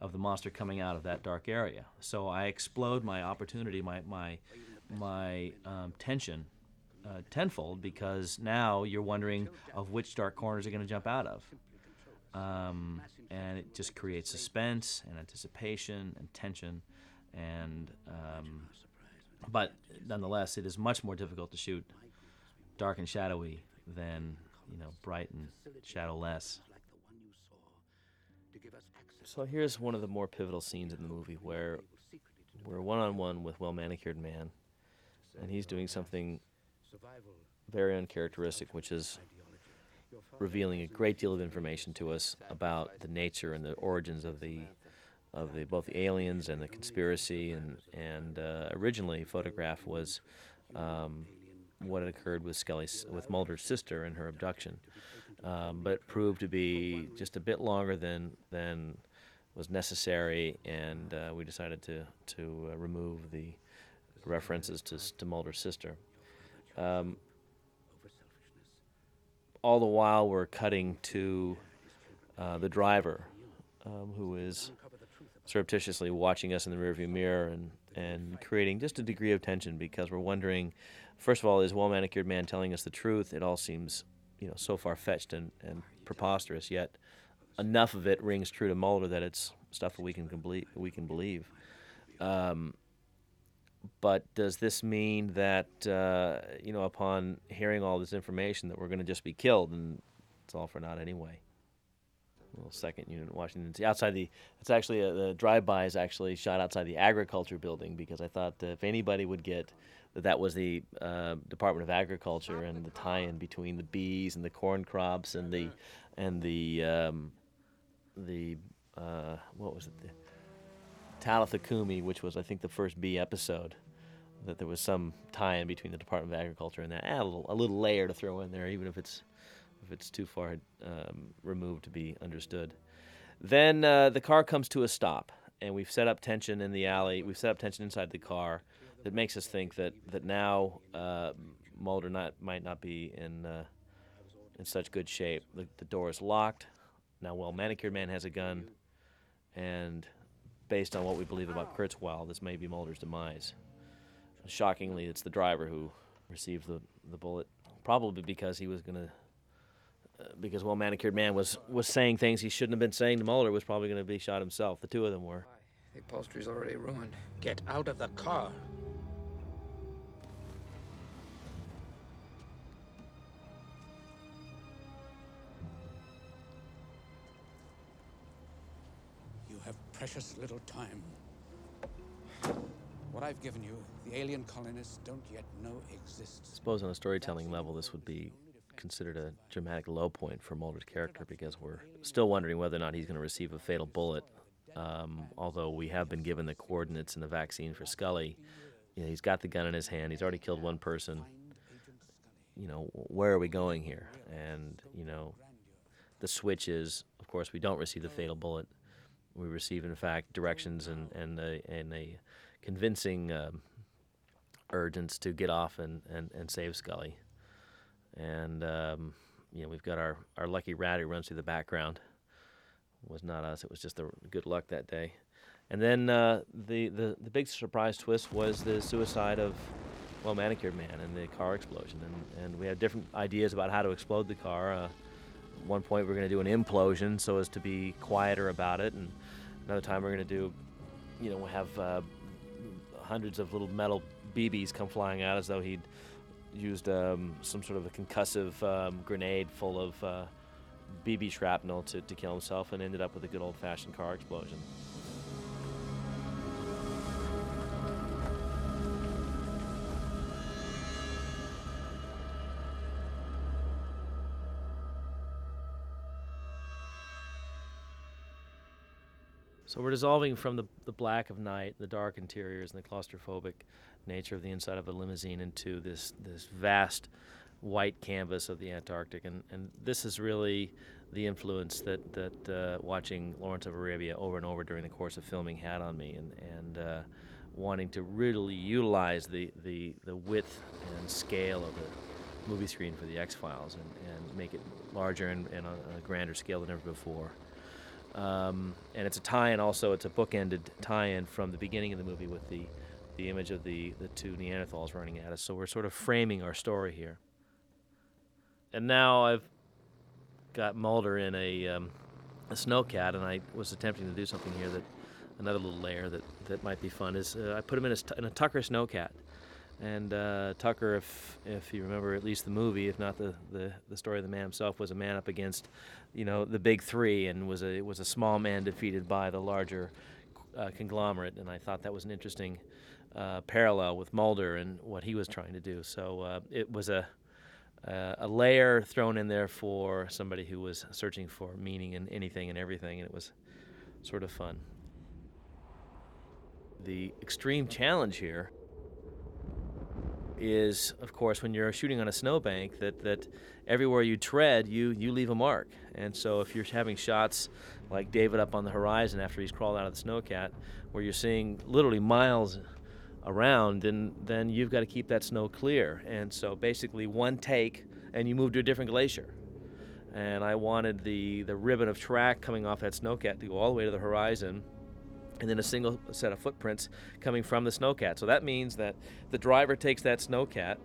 of the monster coming out of that dark area. So I explode my opportunity, my my my um, tension uh, tenfold because now you're wondering of which dark corners are going to jump out of. Um, and it just creates suspense and anticipation and tension and um, but nonetheless it is much more difficult to shoot dark and shadowy than you know bright and shadowless. So here's one of the more pivotal scenes in the movie where we're one-on-one with well manicured man and he's doing something very uncharacteristic which is revealing a great deal of information to us about the nature and the origins of the of the both the aliens and the conspiracy and and uh, originally photograph was um, what had occurred with Scully's with Mulder's sister and her abduction, um, but proved to be just a bit longer than than was necessary, and uh, we decided to to uh, remove the references to to Mulder's sister. Um, all the while we're cutting to uh, the driver, um, who is surreptitiously watching us in the rearview mirror and, and creating just a degree of tension because we're wondering, first of all, is well manicured man telling us the truth? It all seems, you know, so far fetched and, and preposterous. Yet, enough of it rings true to Mulder that it's stuff that we can complete, we can believe. Um, but does this mean that uh, you know upon hearing all this information that we're going to just be killed and it's all for naught anyway? Little second unit in Washington. D.C. outside the. It's actually a, the drive-by is actually shot outside the agriculture building because I thought if anybody would get that that was the uh, Department of Agriculture and the tie-in between the bees and the corn crops and the and the um, the uh, what was it the Talitha Cumi, which was I think the first bee episode. That there was some tie-in between the Department of Agriculture and that. Add a little, a little layer to throw in there, even if it's if it's too far um, removed to be understood. Then uh, the car comes to a stop, and we've set up tension in the alley. We've set up tension inside the car that makes us think that that now uh, Mulder not might not be in uh, in such good shape. The, the door is locked. Now, well, manicured man has a gun, and based on what we believe about oh. Kurtzweil, this may be Mulder's demise. Shockingly, it's the driver who received the, the bullet, probably because he was going to uh, because well manicured man was was saying things he shouldn't have been saying to Mulder was probably going to be shot himself. The two of them were. The upholstery's already ruined. Get out of the car. Precious little time. What I've given you, the alien colonists don't yet know exists. I suppose on a storytelling level, this would be considered a dramatic low point for Mulder's character because we're still wondering whether or not he's going to receive a fatal bullet. Um, although we have been given the coordinates and the vaccine for Scully, you know, he's got the gun in his hand. He's already killed one person. You know, where are we going here? And you know, the switch is, of course, we don't receive the fatal bullet. We receive, in fact, directions and and a, and a convincing um, urgence to get off and, and, and save Scully and um, you know we've got our, our lucky rat who runs through the background. It was not us; it was just the good luck that day. And then uh, the, the the big surprise twist was the suicide of well manicured man and the car explosion. And and we had different ideas about how to explode the car. Uh, one point we are going to do an implosion so as to be quieter about it, and another time we're going to do, you know, have uh, hundreds of little metal BBs come flying out as though he'd used um, some sort of a concussive um, grenade full of uh, BB shrapnel to, to kill himself and ended up with a good old fashioned car explosion. So we're dissolving from the, the black of night, the dark interiors, and the claustrophobic nature of the inside of a limousine into this this vast white canvas of the Antarctic, and and this is really the influence that that uh, watching Lawrence of Arabia over and over during the course of filming had on me, and and uh, wanting to really utilize the, the the width and scale of the movie screen for the X Files, and, and make it larger and, and on a grander scale than ever before. Um, and it's a tie-in also. It's a bookended tie-in from the beginning of the movie with the the image of the the two Neanderthals running at us. So we're sort of framing our story here. And now I've got Mulder in a um, a snowcat, and I was attempting to do something here that another little layer that that might be fun is uh, I put him in a, in a Tucker snowcat. And uh, Tucker, if if you remember at least the movie, if not the, the, the story of the man himself, was a man up against, you know, the big three, and was a was a small man defeated by the larger uh, conglomerate. And I thought that was an interesting uh, parallel with Mulder and what he was trying to do. So uh, it was a uh, a layer thrown in there for somebody who was searching for meaning in anything and everything, and it was sort of fun. The extreme challenge here is, of course, when you're shooting on a snowbank, that, that everywhere you tread, you, you leave a mark. And so if you're having shots like David up on the horizon after he's crawled out of the snowcat, where you're seeing literally miles around, then, then you've got to keep that snow clear. And so basically, one take, and you move to a different glacier. And I wanted the, the ribbon of track coming off that snowcat to go all the way to the horizon and then a single set of footprints coming from the snowcat. So that means that the driver takes that snowcat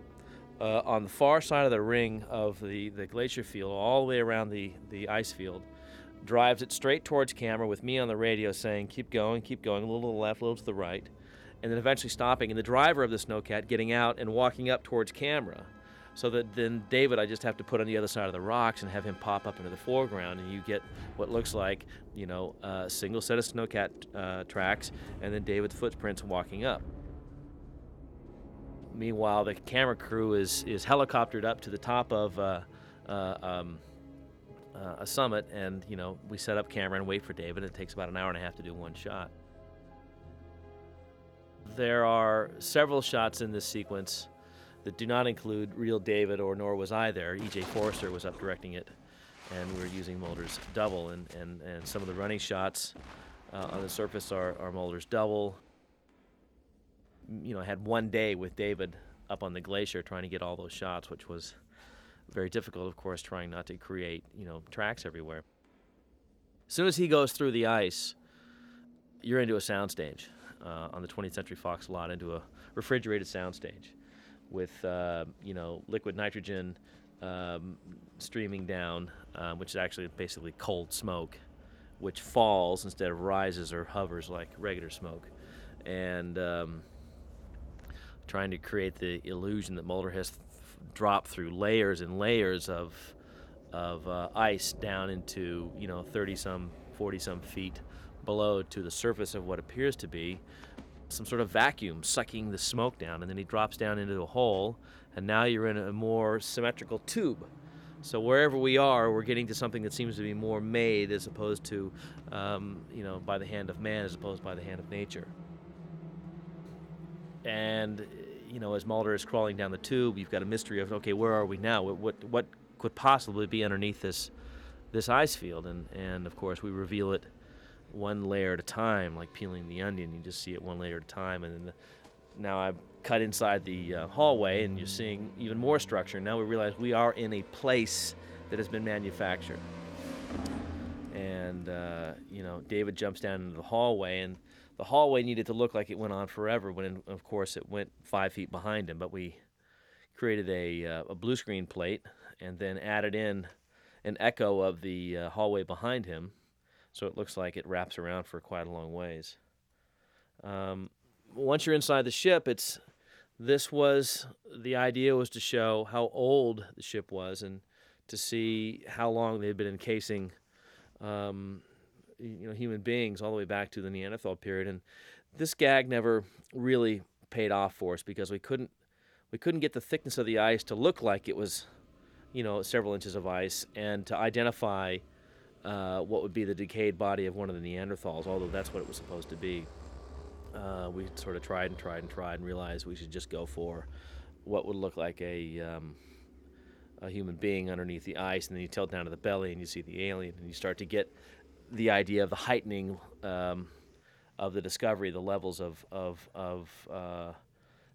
uh, on the far side of the ring of the, the glacier field, all the way around the, the ice field, drives it straight towards camera with me on the radio saying, keep going, keep going, a little to the left, a little to the right. and then eventually stopping, and the driver of the snowcat getting out and walking up towards camera. So that then David, I just have to put on the other side of the rocks and have him pop up into the foreground, and you get what looks like, you know, a single set of snowcat uh, tracks, and then David's footprints walking up. Meanwhile, the camera crew is is helicoptered up to the top of uh, uh, um, uh, a summit, and you know we set up camera and wait for David. It takes about an hour and a half to do one shot. There are several shots in this sequence that do not include real David, or nor was I there. E.J. Forrester was up directing it, and we were using Mulder's double, and, and, and some of the running shots uh, on the surface are, are Mulder's double. You know, I had one day with David up on the glacier trying to get all those shots, which was very difficult, of course, trying not to create, you know, tracks everywhere. As soon as he goes through the ice, you're into a soundstage uh, on the 20th Century Fox lot, into a refrigerated soundstage with uh, you know liquid nitrogen um, streaming down, uh, which is actually basically cold smoke, which falls instead of rises or hovers like regular smoke, and um, trying to create the illusion that Mulder has dropped through layers and layers of of uh, ice down into you know 30 some 40 some feet below to the surface of what appears to be some sort of vacuum sucking the smoke down, and then he drops down into a hole, and now you're in a more symmetrical tube. So wherever we are, we're getting to something that seems to be more made as opposed to, um, you know, by the hand of man as opposed by the hand of nature. And you know, as Mulder is crawling down the tube, you've got a mystery of okay, where are we now? What what, what could possibly be underneath this this ice field? And and of course, we reveal it one layer at a time, like peeling the onion. You just see it one layer at a time, and then the, now I've cut inside the uh, hallway, and you're seeing even more structure. Now we realize we are in a place that has been manufactured. And uh, you know, David jumps down into the hallway, and the hallway needed to look like it went on forever. When, of course, it went five feet behind him. But we created a, uh, a blue screen plate, and then added in an echo of the uh, hallway behind him so it looks like it wraps around for quite a long ways. Um, once you're inside the ship, it's this was the idea was to show how old the ship was and to see how long they had been encasing um, you know human beings all the way back to the Neanderthal period and this gag never really paid off for us because we couldn't we couldn't get the thickness of the ice to look like it was you know several inches of ice and to identify uh, what would be the decayed body of one of the Neanderthals, although that's what it was supposed to be. Uh, we sort of tried and tried and tried and realized we should just go for what would look like a, um, a human being underneath the ice, and then you tilt down to the belly and you see the alien, and you start to get the idea of the heightening um, of the discovery, the levels of of, of uh,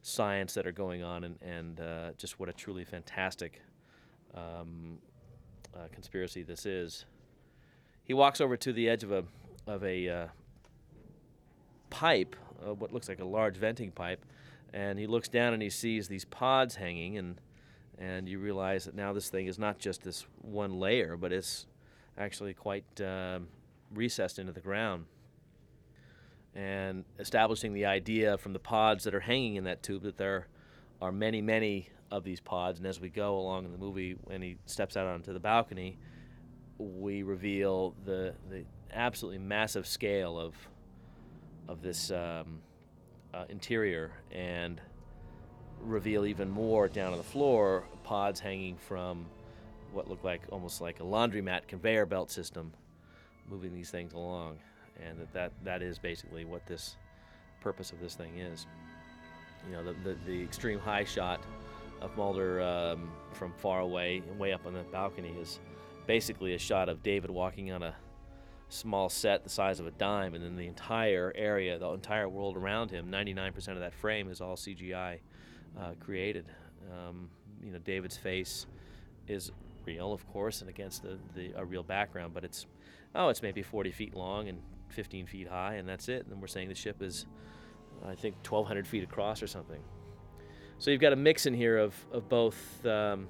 science that are going on, and, and uh, just what a truly fantastic um, uh, conspiracy this is he walks over to the edge of a of a uh, pipe, uh, what looks like a large venting pipe, and he looks down and he sees these pods hanging, and and you realize that now this thing is not just this one layer, but it's actually quite uh, recessed into the ground. And establishing the idea from the pods that are hanging in that tube that there are many, many of these pods, and as we go along in the movie, when he steps out onto the balcony, we reveal the the absolutely massive scale of of this um, uh, interior and reveal even more down on the floor pods hanging from what looked like almost like a laundromat conveyor belt system moving these things along. And that that, that is basically what this purpose of this thing is. You know the, the, the extreme high shot of Mulder um, from far away way up on the balcony is basically a shot of David walking on a small set the size of a dime, and then the entire area, the entire world around him, 99% of that frame is all CGI uh, created. Um, you know, David's face is real, of course, and against the, the a real background, but it's oh, it's maybe 40 feet long and 15 feet high, and that's it. And we're saying the ship is, I think, 1,200 feet across or something. So you've got a mix in here of of both. Um,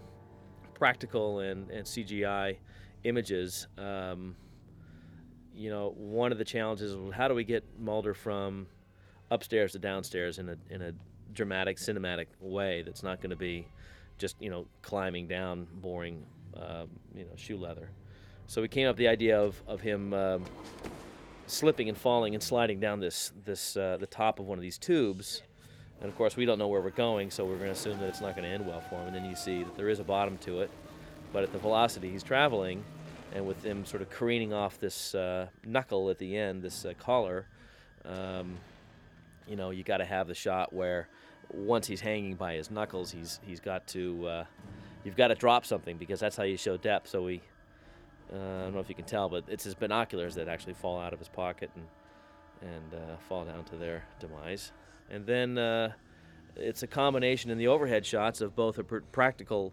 practical and, and CGI images, um, you know, one of the challenges was how do we get Mulder from upstairs to downstairs in a in a dramatic cinematic way that's not going to be just you know climbing down boring uh, you know shoe leather. So we came up with the idea of of him um, slipping and falling and sliding down this this uh, the top of one of these tubes. And of course, we don't know where we're going, so we're going to assume that it's not going to end well for him. And then you see that there is a bottom to it, but at the velocity he's traveling, and with him sort of careening off this uh, knuckle at the end, this uh, collar, um, you know, you got to have the shot where once he's hanging by his knuckles, he's he's got to uh, you've got to drop something because that's how you show depth. So we, uh, I don't know if you can tell, but it's his binoculars that actually fall out of his pocket and and uh, fall down to their demise. And then uh, it's a combination in the overhead shots of both a pr- practical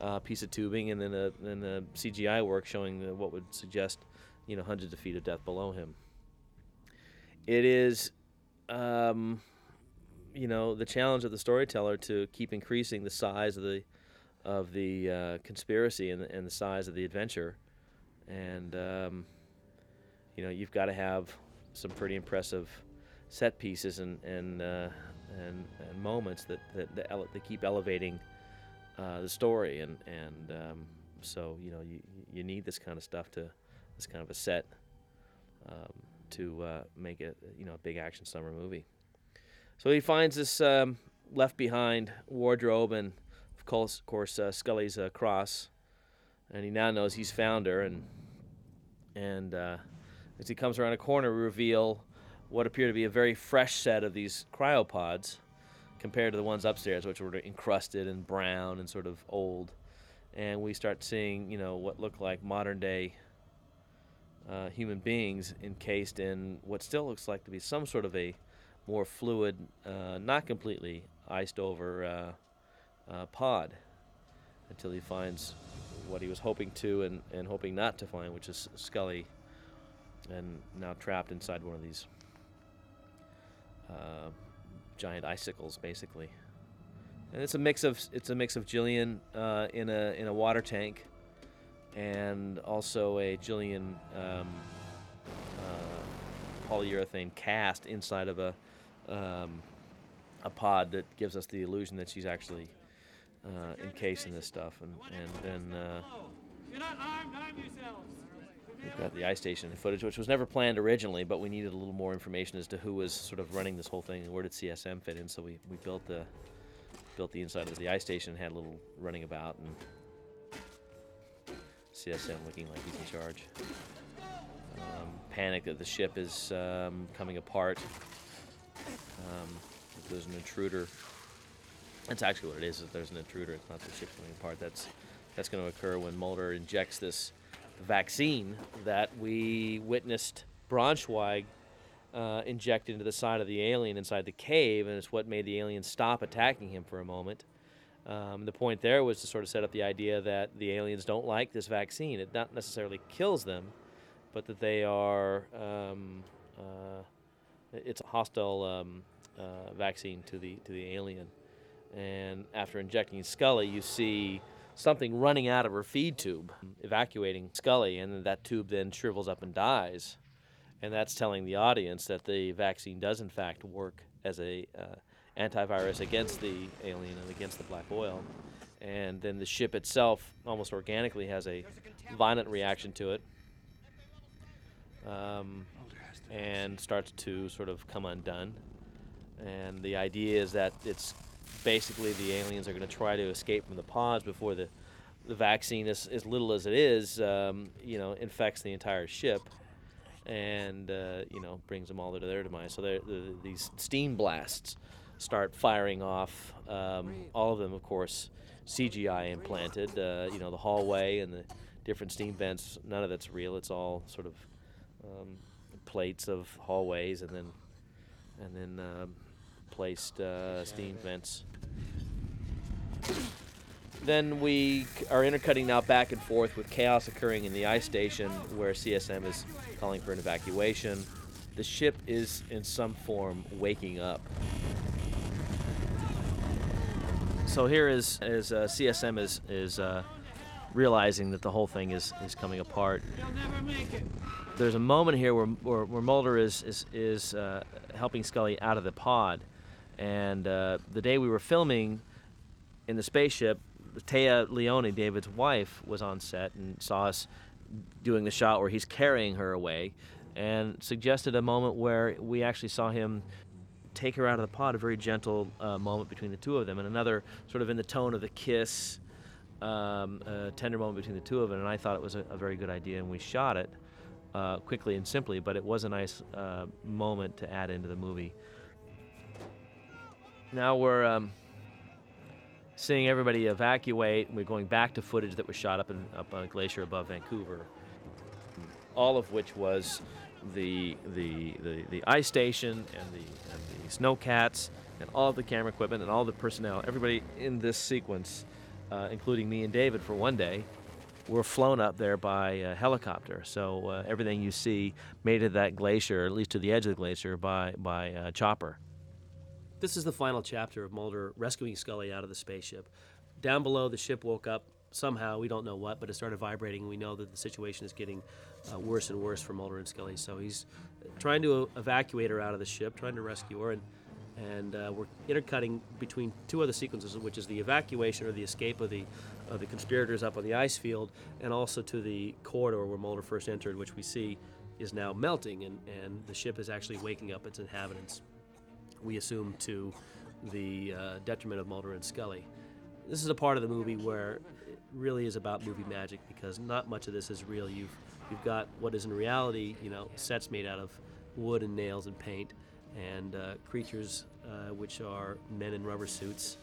uh, piece of tubing and then a, then a CGI work showing uh, what would suggest, you know, hundreds of feet of depth below him. It is, um, you know, the challenge of the storyteller to keep increasing the size of the of the uh, conspiracy and the, and the size of the adventure, and um, you know, you've got to have some pretty impressive set pieces and and uh, and, and moments that that, that, ele- that keep elevating uh, the story and and um, so you know you you need this kind of stuff to this kind of a set um, to uh, make it you know a big action summer movie. So he finds this um, left behind wardrobe and of course, of course uh, Scully's uh, cross, and he now knows he's found her and and uh, as he comes around a corner, we reveal what appear to be a very fresh set of these cryopods compared to the ones upstairs, which were encrusted and brown and sort of old. And we start seeing, you know, what look like modern day uh, human beings encased in what still looks like to be some sort of a more fluid, uh, not completely iced over uh, uh pod until he finds what he was hoping to and, and hoping not to find, which is Scully and now trapped inside one of these uh, giant icicles, basically. And it's a mix of it's a mix of Gillian uh, in a in a water tank, and also a Gillian um, uh, polyurethane cast inside of a um, a pod that gives us the illusion that she's actually uh, encased in this stuff, and and then. Uh, We've got the ice station footage, which was never planned originally, but we needed a little more information as to who was sort of running this whole thing and where did CSM fit in. So we, we built the built the inside of the ice station and had a little running about and CSM looking like he's in charge. Um, panic that the ship is um, coming apart. Um, there's an intruder. That's actually what it is. Is there's an intruder. It's not the ship coming apart. That's that's going to occur when Mulder injects this vaccine that we witnessed Bronschweig uh, inject into the side of the alien inside the cave, and it's what made the alien stop attacking him for a moment. Um, the point there was to sort of set up the idea that the aliens don't like this vaccine. It not necessarily kills them, but that they are um, uh, it's a hostile um, uh, vaccine to the to the alien. And after injecting Scully, you see something running out of her feed tube, evacuating Scully, and that tube then shrivels up and dies. And that's telling the audience that the vaccine does, in fact, work as a uh, antivirus against the alien and against the black oil. And then the ship itself, almost organically, has a violent reaction to it. Um, and starts to sort of come undone. And the idea is that it's basically the aliens are going to try to escape from the pods before the the vaccine, as, as little as it is, um, you know, infects the entire ship, and uh, you know brings them all to their demise. So the, these steam blasts start firing off. Um, all of them, of course, CGI implanted. Uh, you know, the hallway and the different steam vents. None of it's real. It's all sort of um, plates of hallways, and then and then um, placed uh, steam vents. Then we are intercutting now back and forth with chaos occurring in the ice station where CSM is calling for an evacuation. The ship is in some form waking up. So here is, is uh, CSM is, is uh, realizing that the whole thing is, is coming apart. There's a moment here where, where, where Mulder is, is, is uh, helping Scully out of the pod. And uh, the day we were filming in the spaceship, Téa Leoni, David's wife, was on set and saw us doing the shot where he's carrying her away and suggested a moment where we actually saw him take her out of the pod, a very gentle uh, moment between the two of them, and another sort of in the tone of the kiss, um, a tender moment between the two of them. And I thought it was a, a very good idea, and we shot it uh, quickly and simply, but it was a nice uh, moment to add into the movie. Now we're um, seeing everybody evacuate, we're going back to footage that was shot up, in, up on a glacier above Vancouver, all of which was the, the, the, the ice station and the, and the snowcats and all of the camera equipment and all the personnel, everybody in this sequence, uh, including me and David for one day, were flown up there by a helicopter. So uh, everything you see made it that glacier, at least to the edge of the glacier, by, by uh, chopper. This is the final chapter of Mulder rescuing Scully out of the spaceship. Down below, the ship woke up somehow, we don't know what, but it started vibrating. We know that the situation is getting uh, worse and worse for Mulder and Scully. So he's trying to evacuate her out of the ship, trying to rescue her, and and uh, we're intercutting between two other sequences, which is the evacuation or the escape of the of the conspirators up on the ice field, and also to the corridor where Mulder first entered, which we see is now melting, and, and the ship is actually waking up its inhabitants. We assume to the uh, detriment of Mulder and Scully. This is a part of the movie where it really is about movie magic because not much of this is real. You've you've got what is in reality, you know, sets made out of wood and nails and paint and uh, creatures uh, which are men in rubber suits.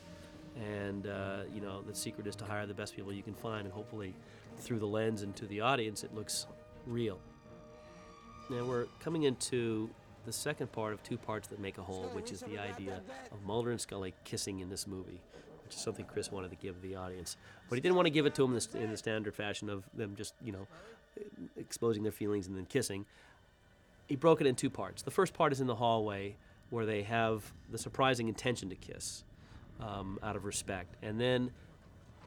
And uh, you know the secret is to hire the best people you can find, and hopefully, through the lens and to the audience, it looks real. Now we're coming into the second part of two parts that make a whole, which is the idea of Mulder and Scully kissing in this movie, which is something Chris wanted to give the audience, but he didn't want to give it to them in the standard fashion of them just you know exposing their feelings and then kissing he broke it in two parts. The first part is in the hallway where they have the surprising intention to kiss um, out of respect. And then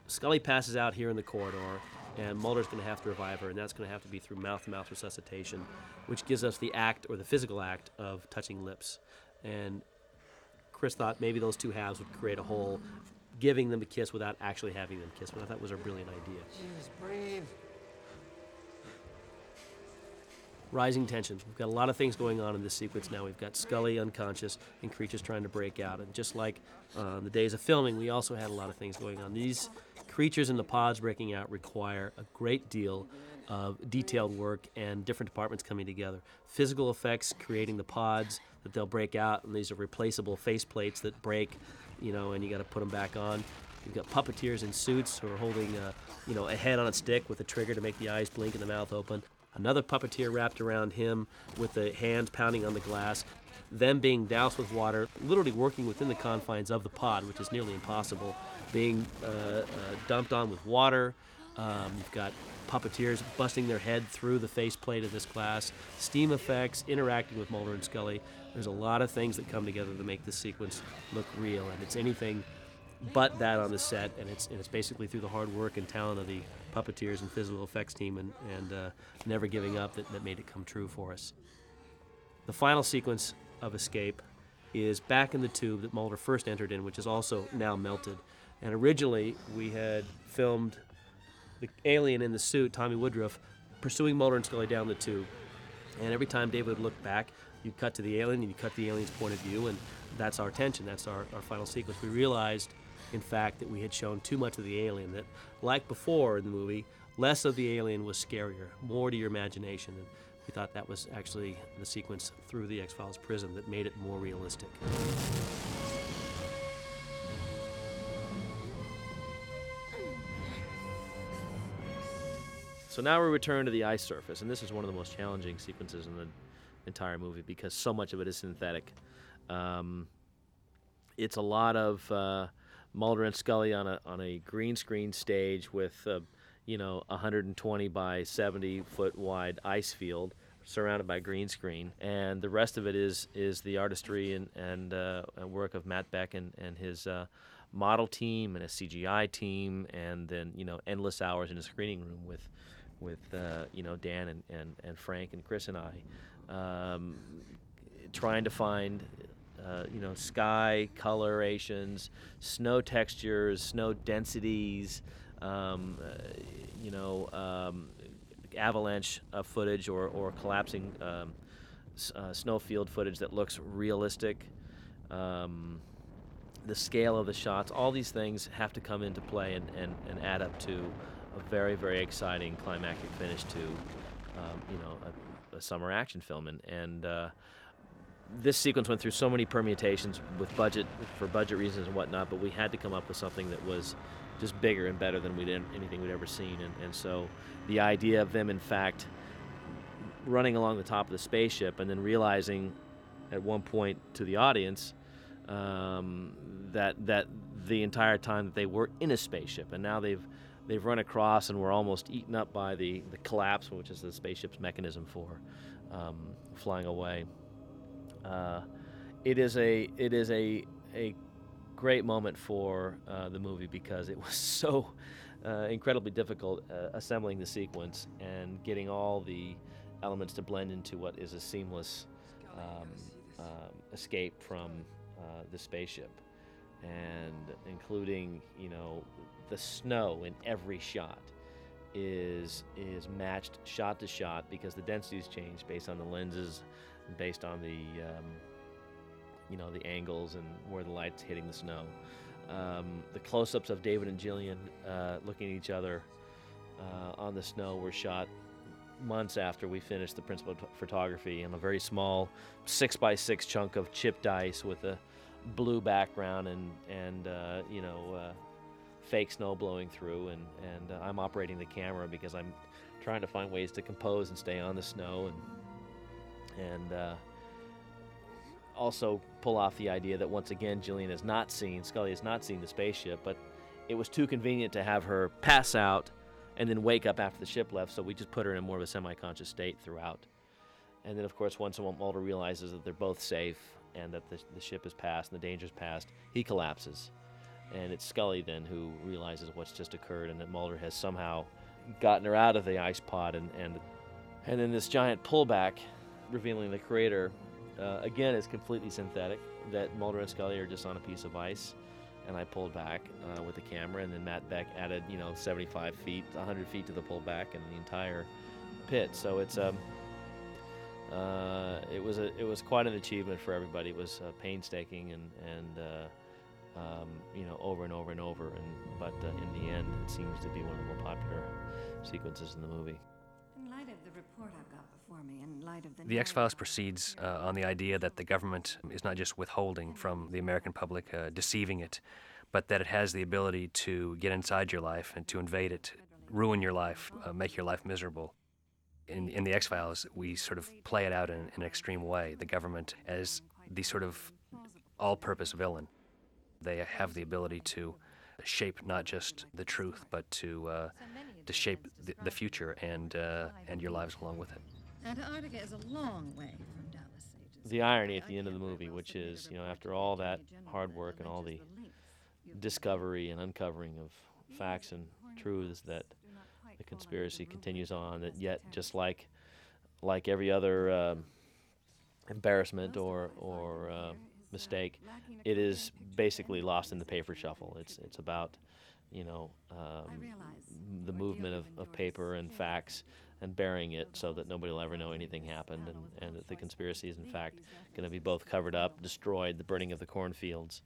Scully passes out here in the corridor, and Mulder's going to have to revive her, and that's going to have to be through mouth to mouth resuscitation, which gives us the act or the physical act of touching lips. And Chris thought maybe those two halves would create a whole, giving them a kiss without actually having them kiss, but I thought was a brilliant idea. Jeez, breathe. rising tension. We've got a lot of things going on in this sequence now. We've got Scully unconscious and creatures trying to break out. And just like uh, the days of filming, we also had a lot of things going on. These creatures in the pods breaking out require a great deal of detailed work and different departments coming together. Physical effects, creating the pods that they'll break out, and these are replaceable face plates that break, you know, and you got to put them back on. You've got puppeteers in suits who are holding, you know, a head on a stick with a trigger to make the eyes blink and the mouth open another puppeteer wrapped around him with the hands pounding on the glass, them being doused with water, literally working within the confines of the pod, which is nearly impossible, being uh, uh, dumped on with water. Um, you've got puppeteers busting their head through the faceplate of this glass, steam effects, interacting with Mulder and Scully. There's a lot of things that come together to make this sequence look real, and it's anything but that on the set, and it's and it's basically through the hard work and talent of the puppeteers and physical effects team and, and uh, never giving up that, that made it come true for us. The final sequence of Escape is back in the tube that Mulder first entered in, which is also now melted. And originally, we had filmed the alien in the suit, Tommy Woodruff, pursuing Mulder and Scully down the tube. And every time David would look back, you'd cut to the alien and you cut the alien's point of view, and that's our tension. That's our, our final sequence. We realized in fact, that we had shown too much of the alien, that, like before in the movie, less of the alien was scarier, more to your imagination. And we thought that was actually the sequence through the X Files prism that made it more realistic. So now we return to the ice surface, and this is one of the most challenging sequences in the entire movie because so much of it is synthetic. Um, it's a lot of uh, Mulder and Scully on a on a green screen stage with uh, you know 120 by 70 foot wide ice field surrounded by green screen, and the rest of it is is the artistry and and, uh, and work of Mat Beck and and his uh, model team and a CGI team, and then you know endless hours in a screening room with with uh, you know Dan and, and, and Frank and Chris and I, um, trying to find uh, you know sky colorations, snow textures, snow densities, um, uh, you know um, avalanche footage or or collapsing um, uh, snowfield footage that looks realistic. Um, the scale of the shots, all these things have to come into play and, and, and add up to a very, very exciting climactic finish to, um, you know, a, a, summer action film. And, and uh, this sequence went through so many permutations with budget, for budget reasons and whatnot, but we had to come up with something that was just bigger and better than we'd anything we'd ever seen. And, and so the idea of them, in fact, running along the top of the spaceship and then realizing at one point to the audience um, that that the entire time that they were in a spaceship, and now they've they've run across and were almost eaten up by the, the collapse, which is the spaceship's mechanism for um, flying away. Uh, it is a it is a a great moment for uh, the movie because it was so uh, incredibly difficult uh, assembling the sequence and getting all the elements to blend into what is a seamless um, um, escape from uh, the spaceship, and including you know the snow in every shot is is matched shot to shot because the densities change based on the lenses, based on the um, you know the angles and where the light's hitting the snow. Um, the close-ups of David and Gillian uh, looking at each other uh, on the snow were shot months after we finished the principal t- photography in a very small six by six chunk of chipped ice with a blue background and and uh, you know uh, fake snow blowing through and and uh, I'm operating the camera because I'm trying to find ways to compose and stay on the snow and and uh, also pull off the idea that once again Gillian has not seen Scully has not seen the spaceship but it was too convenient to have her pass out and then wake up after the ship left. So we just put her in more of a semi-conscious state throughout. And then, of course, once Mulder realizes that they're both safe and that the, the ship is past and the danger's past, he collapses. And it's Scully then who realizes what's just occurred and that Mulder has somehow gotten her out of the ice pod. And, and, and then this giant pullback, revealing the crater, uh, again, is completely synthetic. That Mulder and Scully are just on a piece of ice and I pulled back uh, with the camera, and then Mat Beck added, you know, 75 feet, 100 feet to the pullback and the entire pit. So it's um, uh, it was a it was quite an achievement for everybody. It was uh, painstaking and and uh, um, you know over and over and over, and but uh, in the end, it seems to be one of the more popular sequences in the movie. In light of the report I've got before me, in light of the The X Files proceeds uh, on the idea that the government is not just withholding from the American public, uh, deceiving it, but that it has the ability to get inside your life and to invade it, ruin your life, uh, make your life miserable. In, in the X Files, we sort of play it out in, in an extreme way. The government as the sort of all purpose villain. They have the ability to shape not just the truth, but to, uh, to shape the, the future and, uh, and your lives along with it. Antarctica is a long way from Dallas. The irony at the end of the movie, which is, you know, after all that hard work and all the discovery and uncovering of facts and truths, that the conspiracy continues on. That yet, just like like every other um, embarrassment or or uh, mistake, it is basically lost in the paper shuffle. It's it's about you know um, the movement of, of paper and facts and burying it so that nobody will ever know anything happened and, and that the conspiracy is in fact going to be both covered up, destroyed, the burning of the cornfields,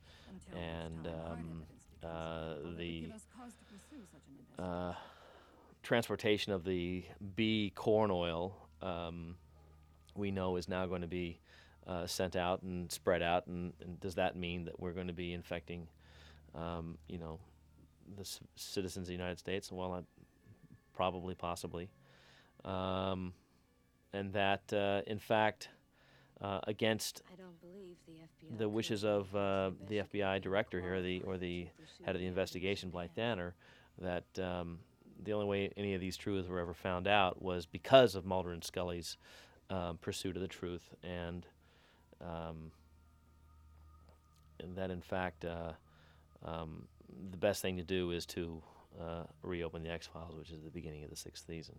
and um, uh, the uh, transportation of the bee corn oil um, we know is now going to be uh, sent out and spread out, and, and, does that mean that we're going to be infecting, um, you know, the c- citizens of the United States? Well, uh, probably, possibly, um, and that uh, in fact, uh, against the, the, wishes of uh, the FBI director here, the or the head of the investigation, Blythe Danner, that um, the only way any of these truths were ever found out was because of Mulder and Scully's um, pursuit of the truth, and, um, that in fact uh, um, the best thing to do is to uh, reopen the X Files, which is the beginning of the sixth season.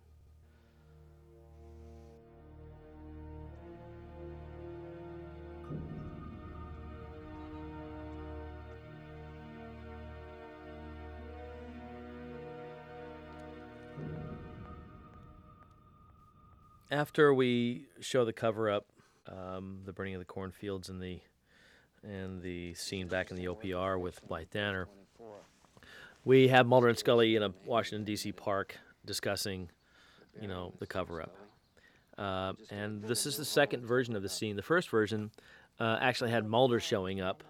After we show the cover up, um, the burning of the cornfields and the and the scene back in the OPR with Blythe Danner, we have Mulder and Scully in a Washington D.C. park discussing, you know, the cover up. Uh, and this is the second version of the scene. The first version uh, actually had Mulder showing up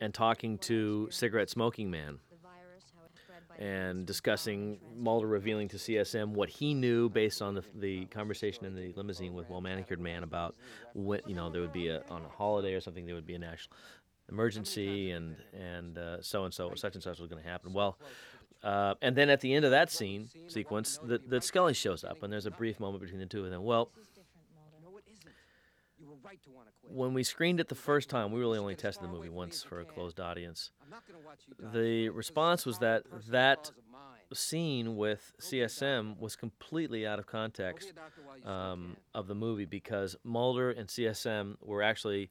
and talking to cigarette smoking man and discussing Mulder revealing to CSM what he knew based on the, the conversation in the limousine with well manicured man about what you know there would be a on a holiday or something there would be a national emergency and and uh, so and so such and such was going to happen. Well. Uh, and then at the end of that scene sequence, that, that Scully shows up, and there's a brief moment between the two of them. Well, when we screened it the first time, we really only tested the movie once for a closed audience. The response was that that scene with CSM was completely out of context um, of the movie because Mulder and CSM were actually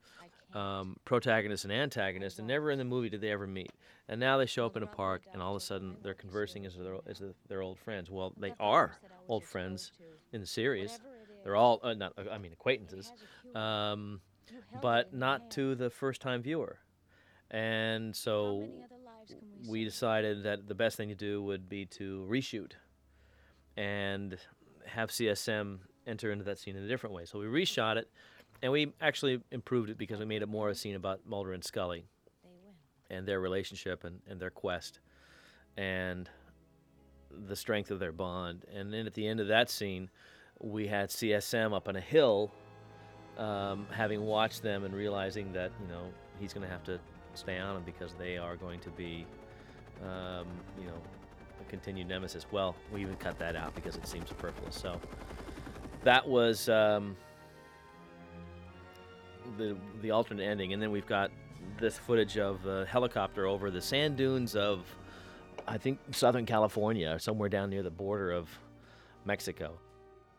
um, protagonists and antagonists, and never in the movie did they ever meet. And now they show up in a park, and all of a sudden they're conversing as their, as their old friends. Well, they are old friends in the series. They're all, uh, not, I mean, acquaintances, um, but not to the first time viewer. And so we decided that the best thing to do would be to reshoot and have CSM enter into that scene in a different way. So we reshot it, and we actually improved it because we made it more a scene about Mulder and Scully and their relationship and, and their quest and the strength of their bond. And then at the end of that scene, we had CSM up on a hill, um, having watched them and realizing that you know he's going to have to stay on them because they are going to be, um, you know, a continued nemesis. Well, we even cut that out because it seems superfluous. So that was um, the the alternate ending, and then we've got this footage of a helicopter over the sand dunes of, I think, Southern California, or somewhere down near the border of Mexico.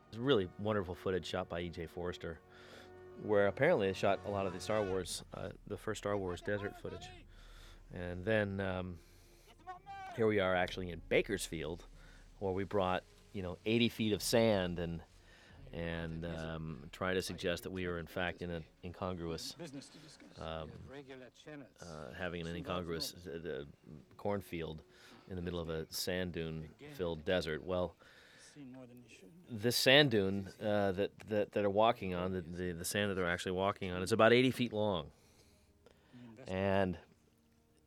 It's really wonderful footage shot by E.J. Forrester where apparently they shot a lot of the Star Wars, uh, the first Star Wars desert footage. And then um, here we are actually in Bakersfield, where we brought you know 80 feet of sand and and um, try to suggest that we are in fact in an incongruous, um, uh, having an incongruous uh, cornfield in the middle of a sand dune filled desert. Well, this sand dune uh, that, that that are walking on, the, the, the sand that they're actually walking on, is about 80 feet long. And,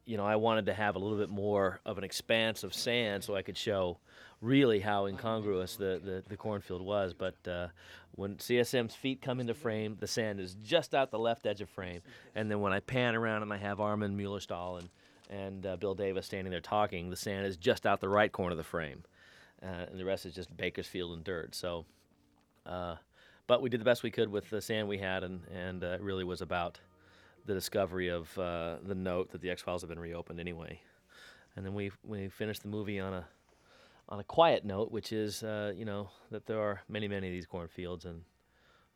you know, I wanted to have a little bit more of an expanse of sand so I could show really how incongruous the, the, the cornfield was. But uh, when CSM's feet come into frame, the sand is just out the left edge of frame. And then when I pan around and I have Armin Mueller-Stahl and, and uh, Bill Davis standing there talking, the sand is just out the right corner of the frame uh, and the rest is just Bakersfield and dirt. So, uh, but we did the best we could with the sand we had, and and uh, it really was about the discovery of uh, the note that the X Files have been reopened anyway. And then we we finished the movie on a on a quiet note, which is uh, you know that there are many many of these cornfields, and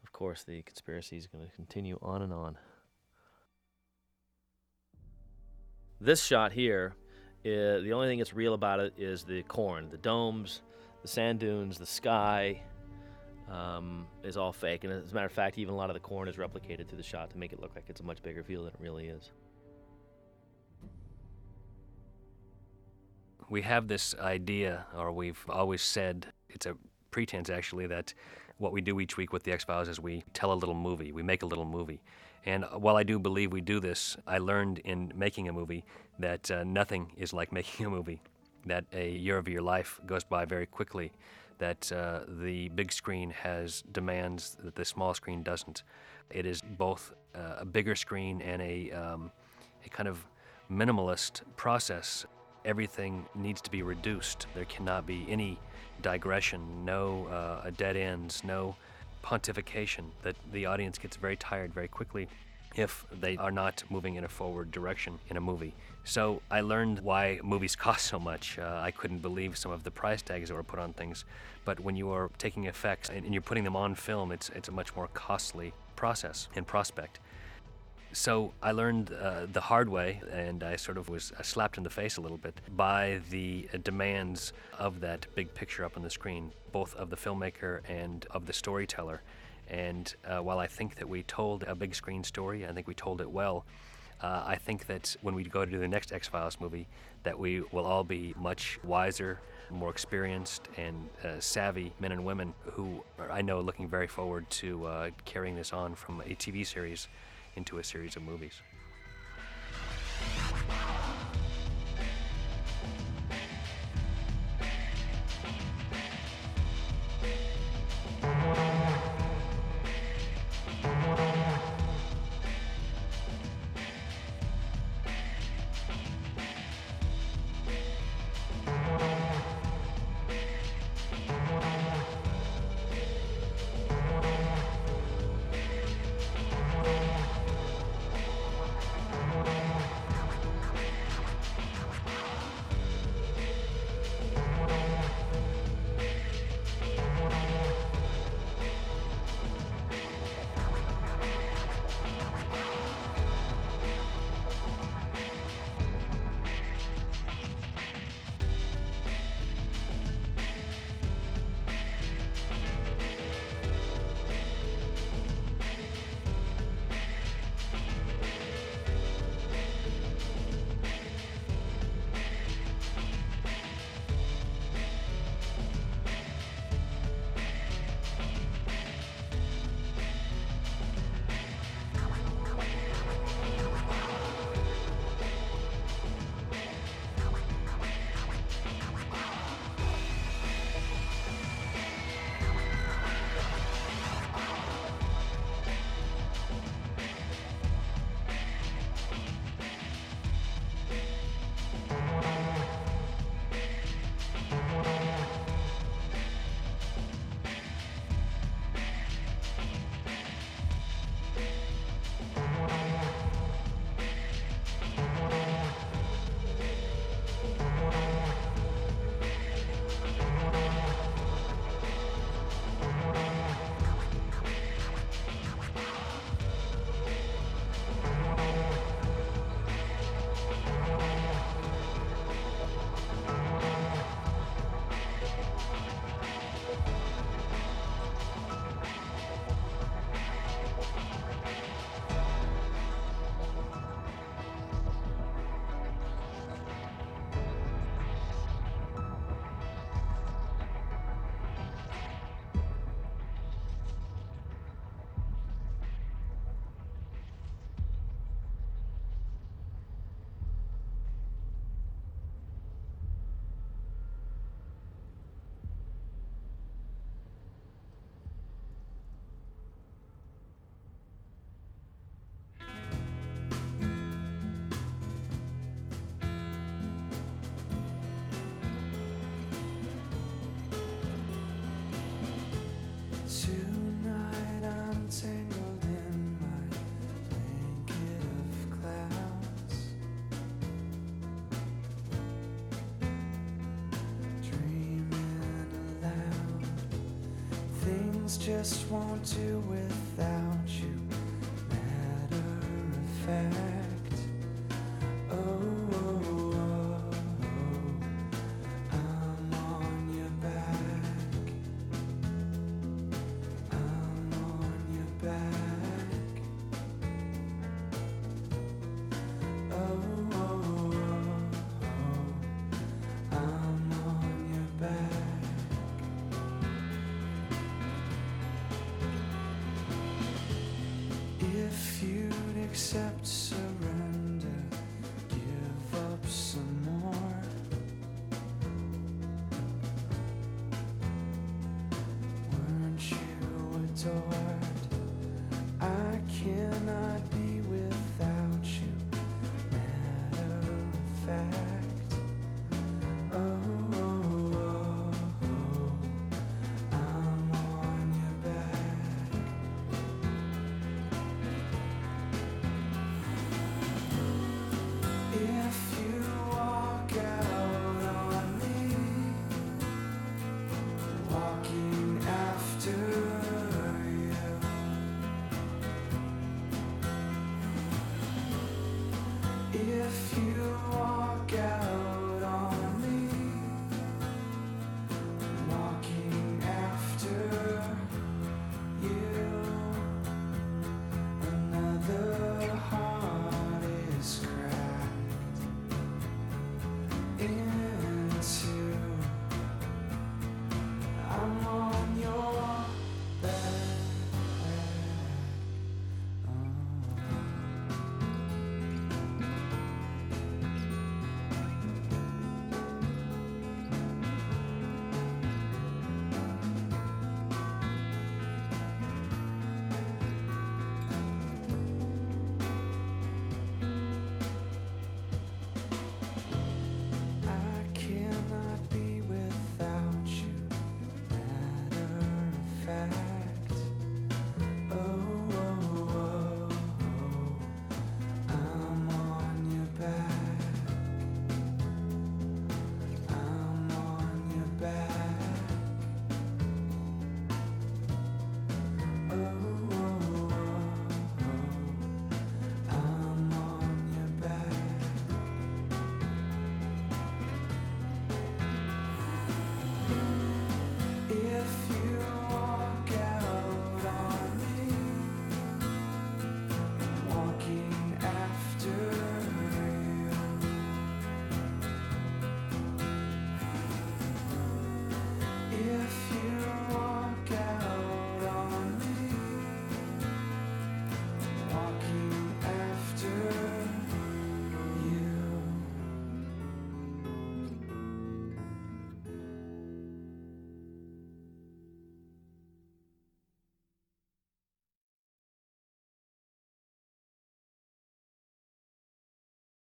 of course the conspiracy is going to continue on and on. This shot here uh, the only thing that's real about it is the corn, the domes, the sand dunes, the sky. Um, is all fake, and as a matter of fact, even a lot of the corn is replicated through the shot to make it look like it's a much bigger field than it really is. We have this idea, or we've always said, it's a pretense actually, that what we do each week with the X Files is we tell a little movie, we make a little movie. And while I do believe we do this, I learned in making a movie that uh, nothing is like making a movie, that a year of your life goes by very quickly, that uh, the big screen has demands that the small screen doesn't. It is both uh, a bigger screen and a, um, a kind of minimalist process. Everything needs to be reduced. There cannot be any digression, no uh, dead ends, no pontification that the audience gets very tired very quickly. if they are not moving in a forward direction in a movie. So I learned why movies cost so much. Uh, I couldn't believe some of the price tags that were put on things. But when you are taking effects and, and you're putting them on film, it's, it's a much more costly process and prospect. So I learned uh, the hard way, and I sort of was slapped in the face a little bit by the uh, demands of that big picture up on the screen, both of the filmmaker and of the storyteller. And uh, while I think that we told a big screen story, I think we told it well. Uh, I think that when we go to do the next X Files movie, that we will all be much wiser, more experienced, and uh, savvy men and women who I know looking very forward to uh, carrying this on from a TV series into a series of movies. Just won't do without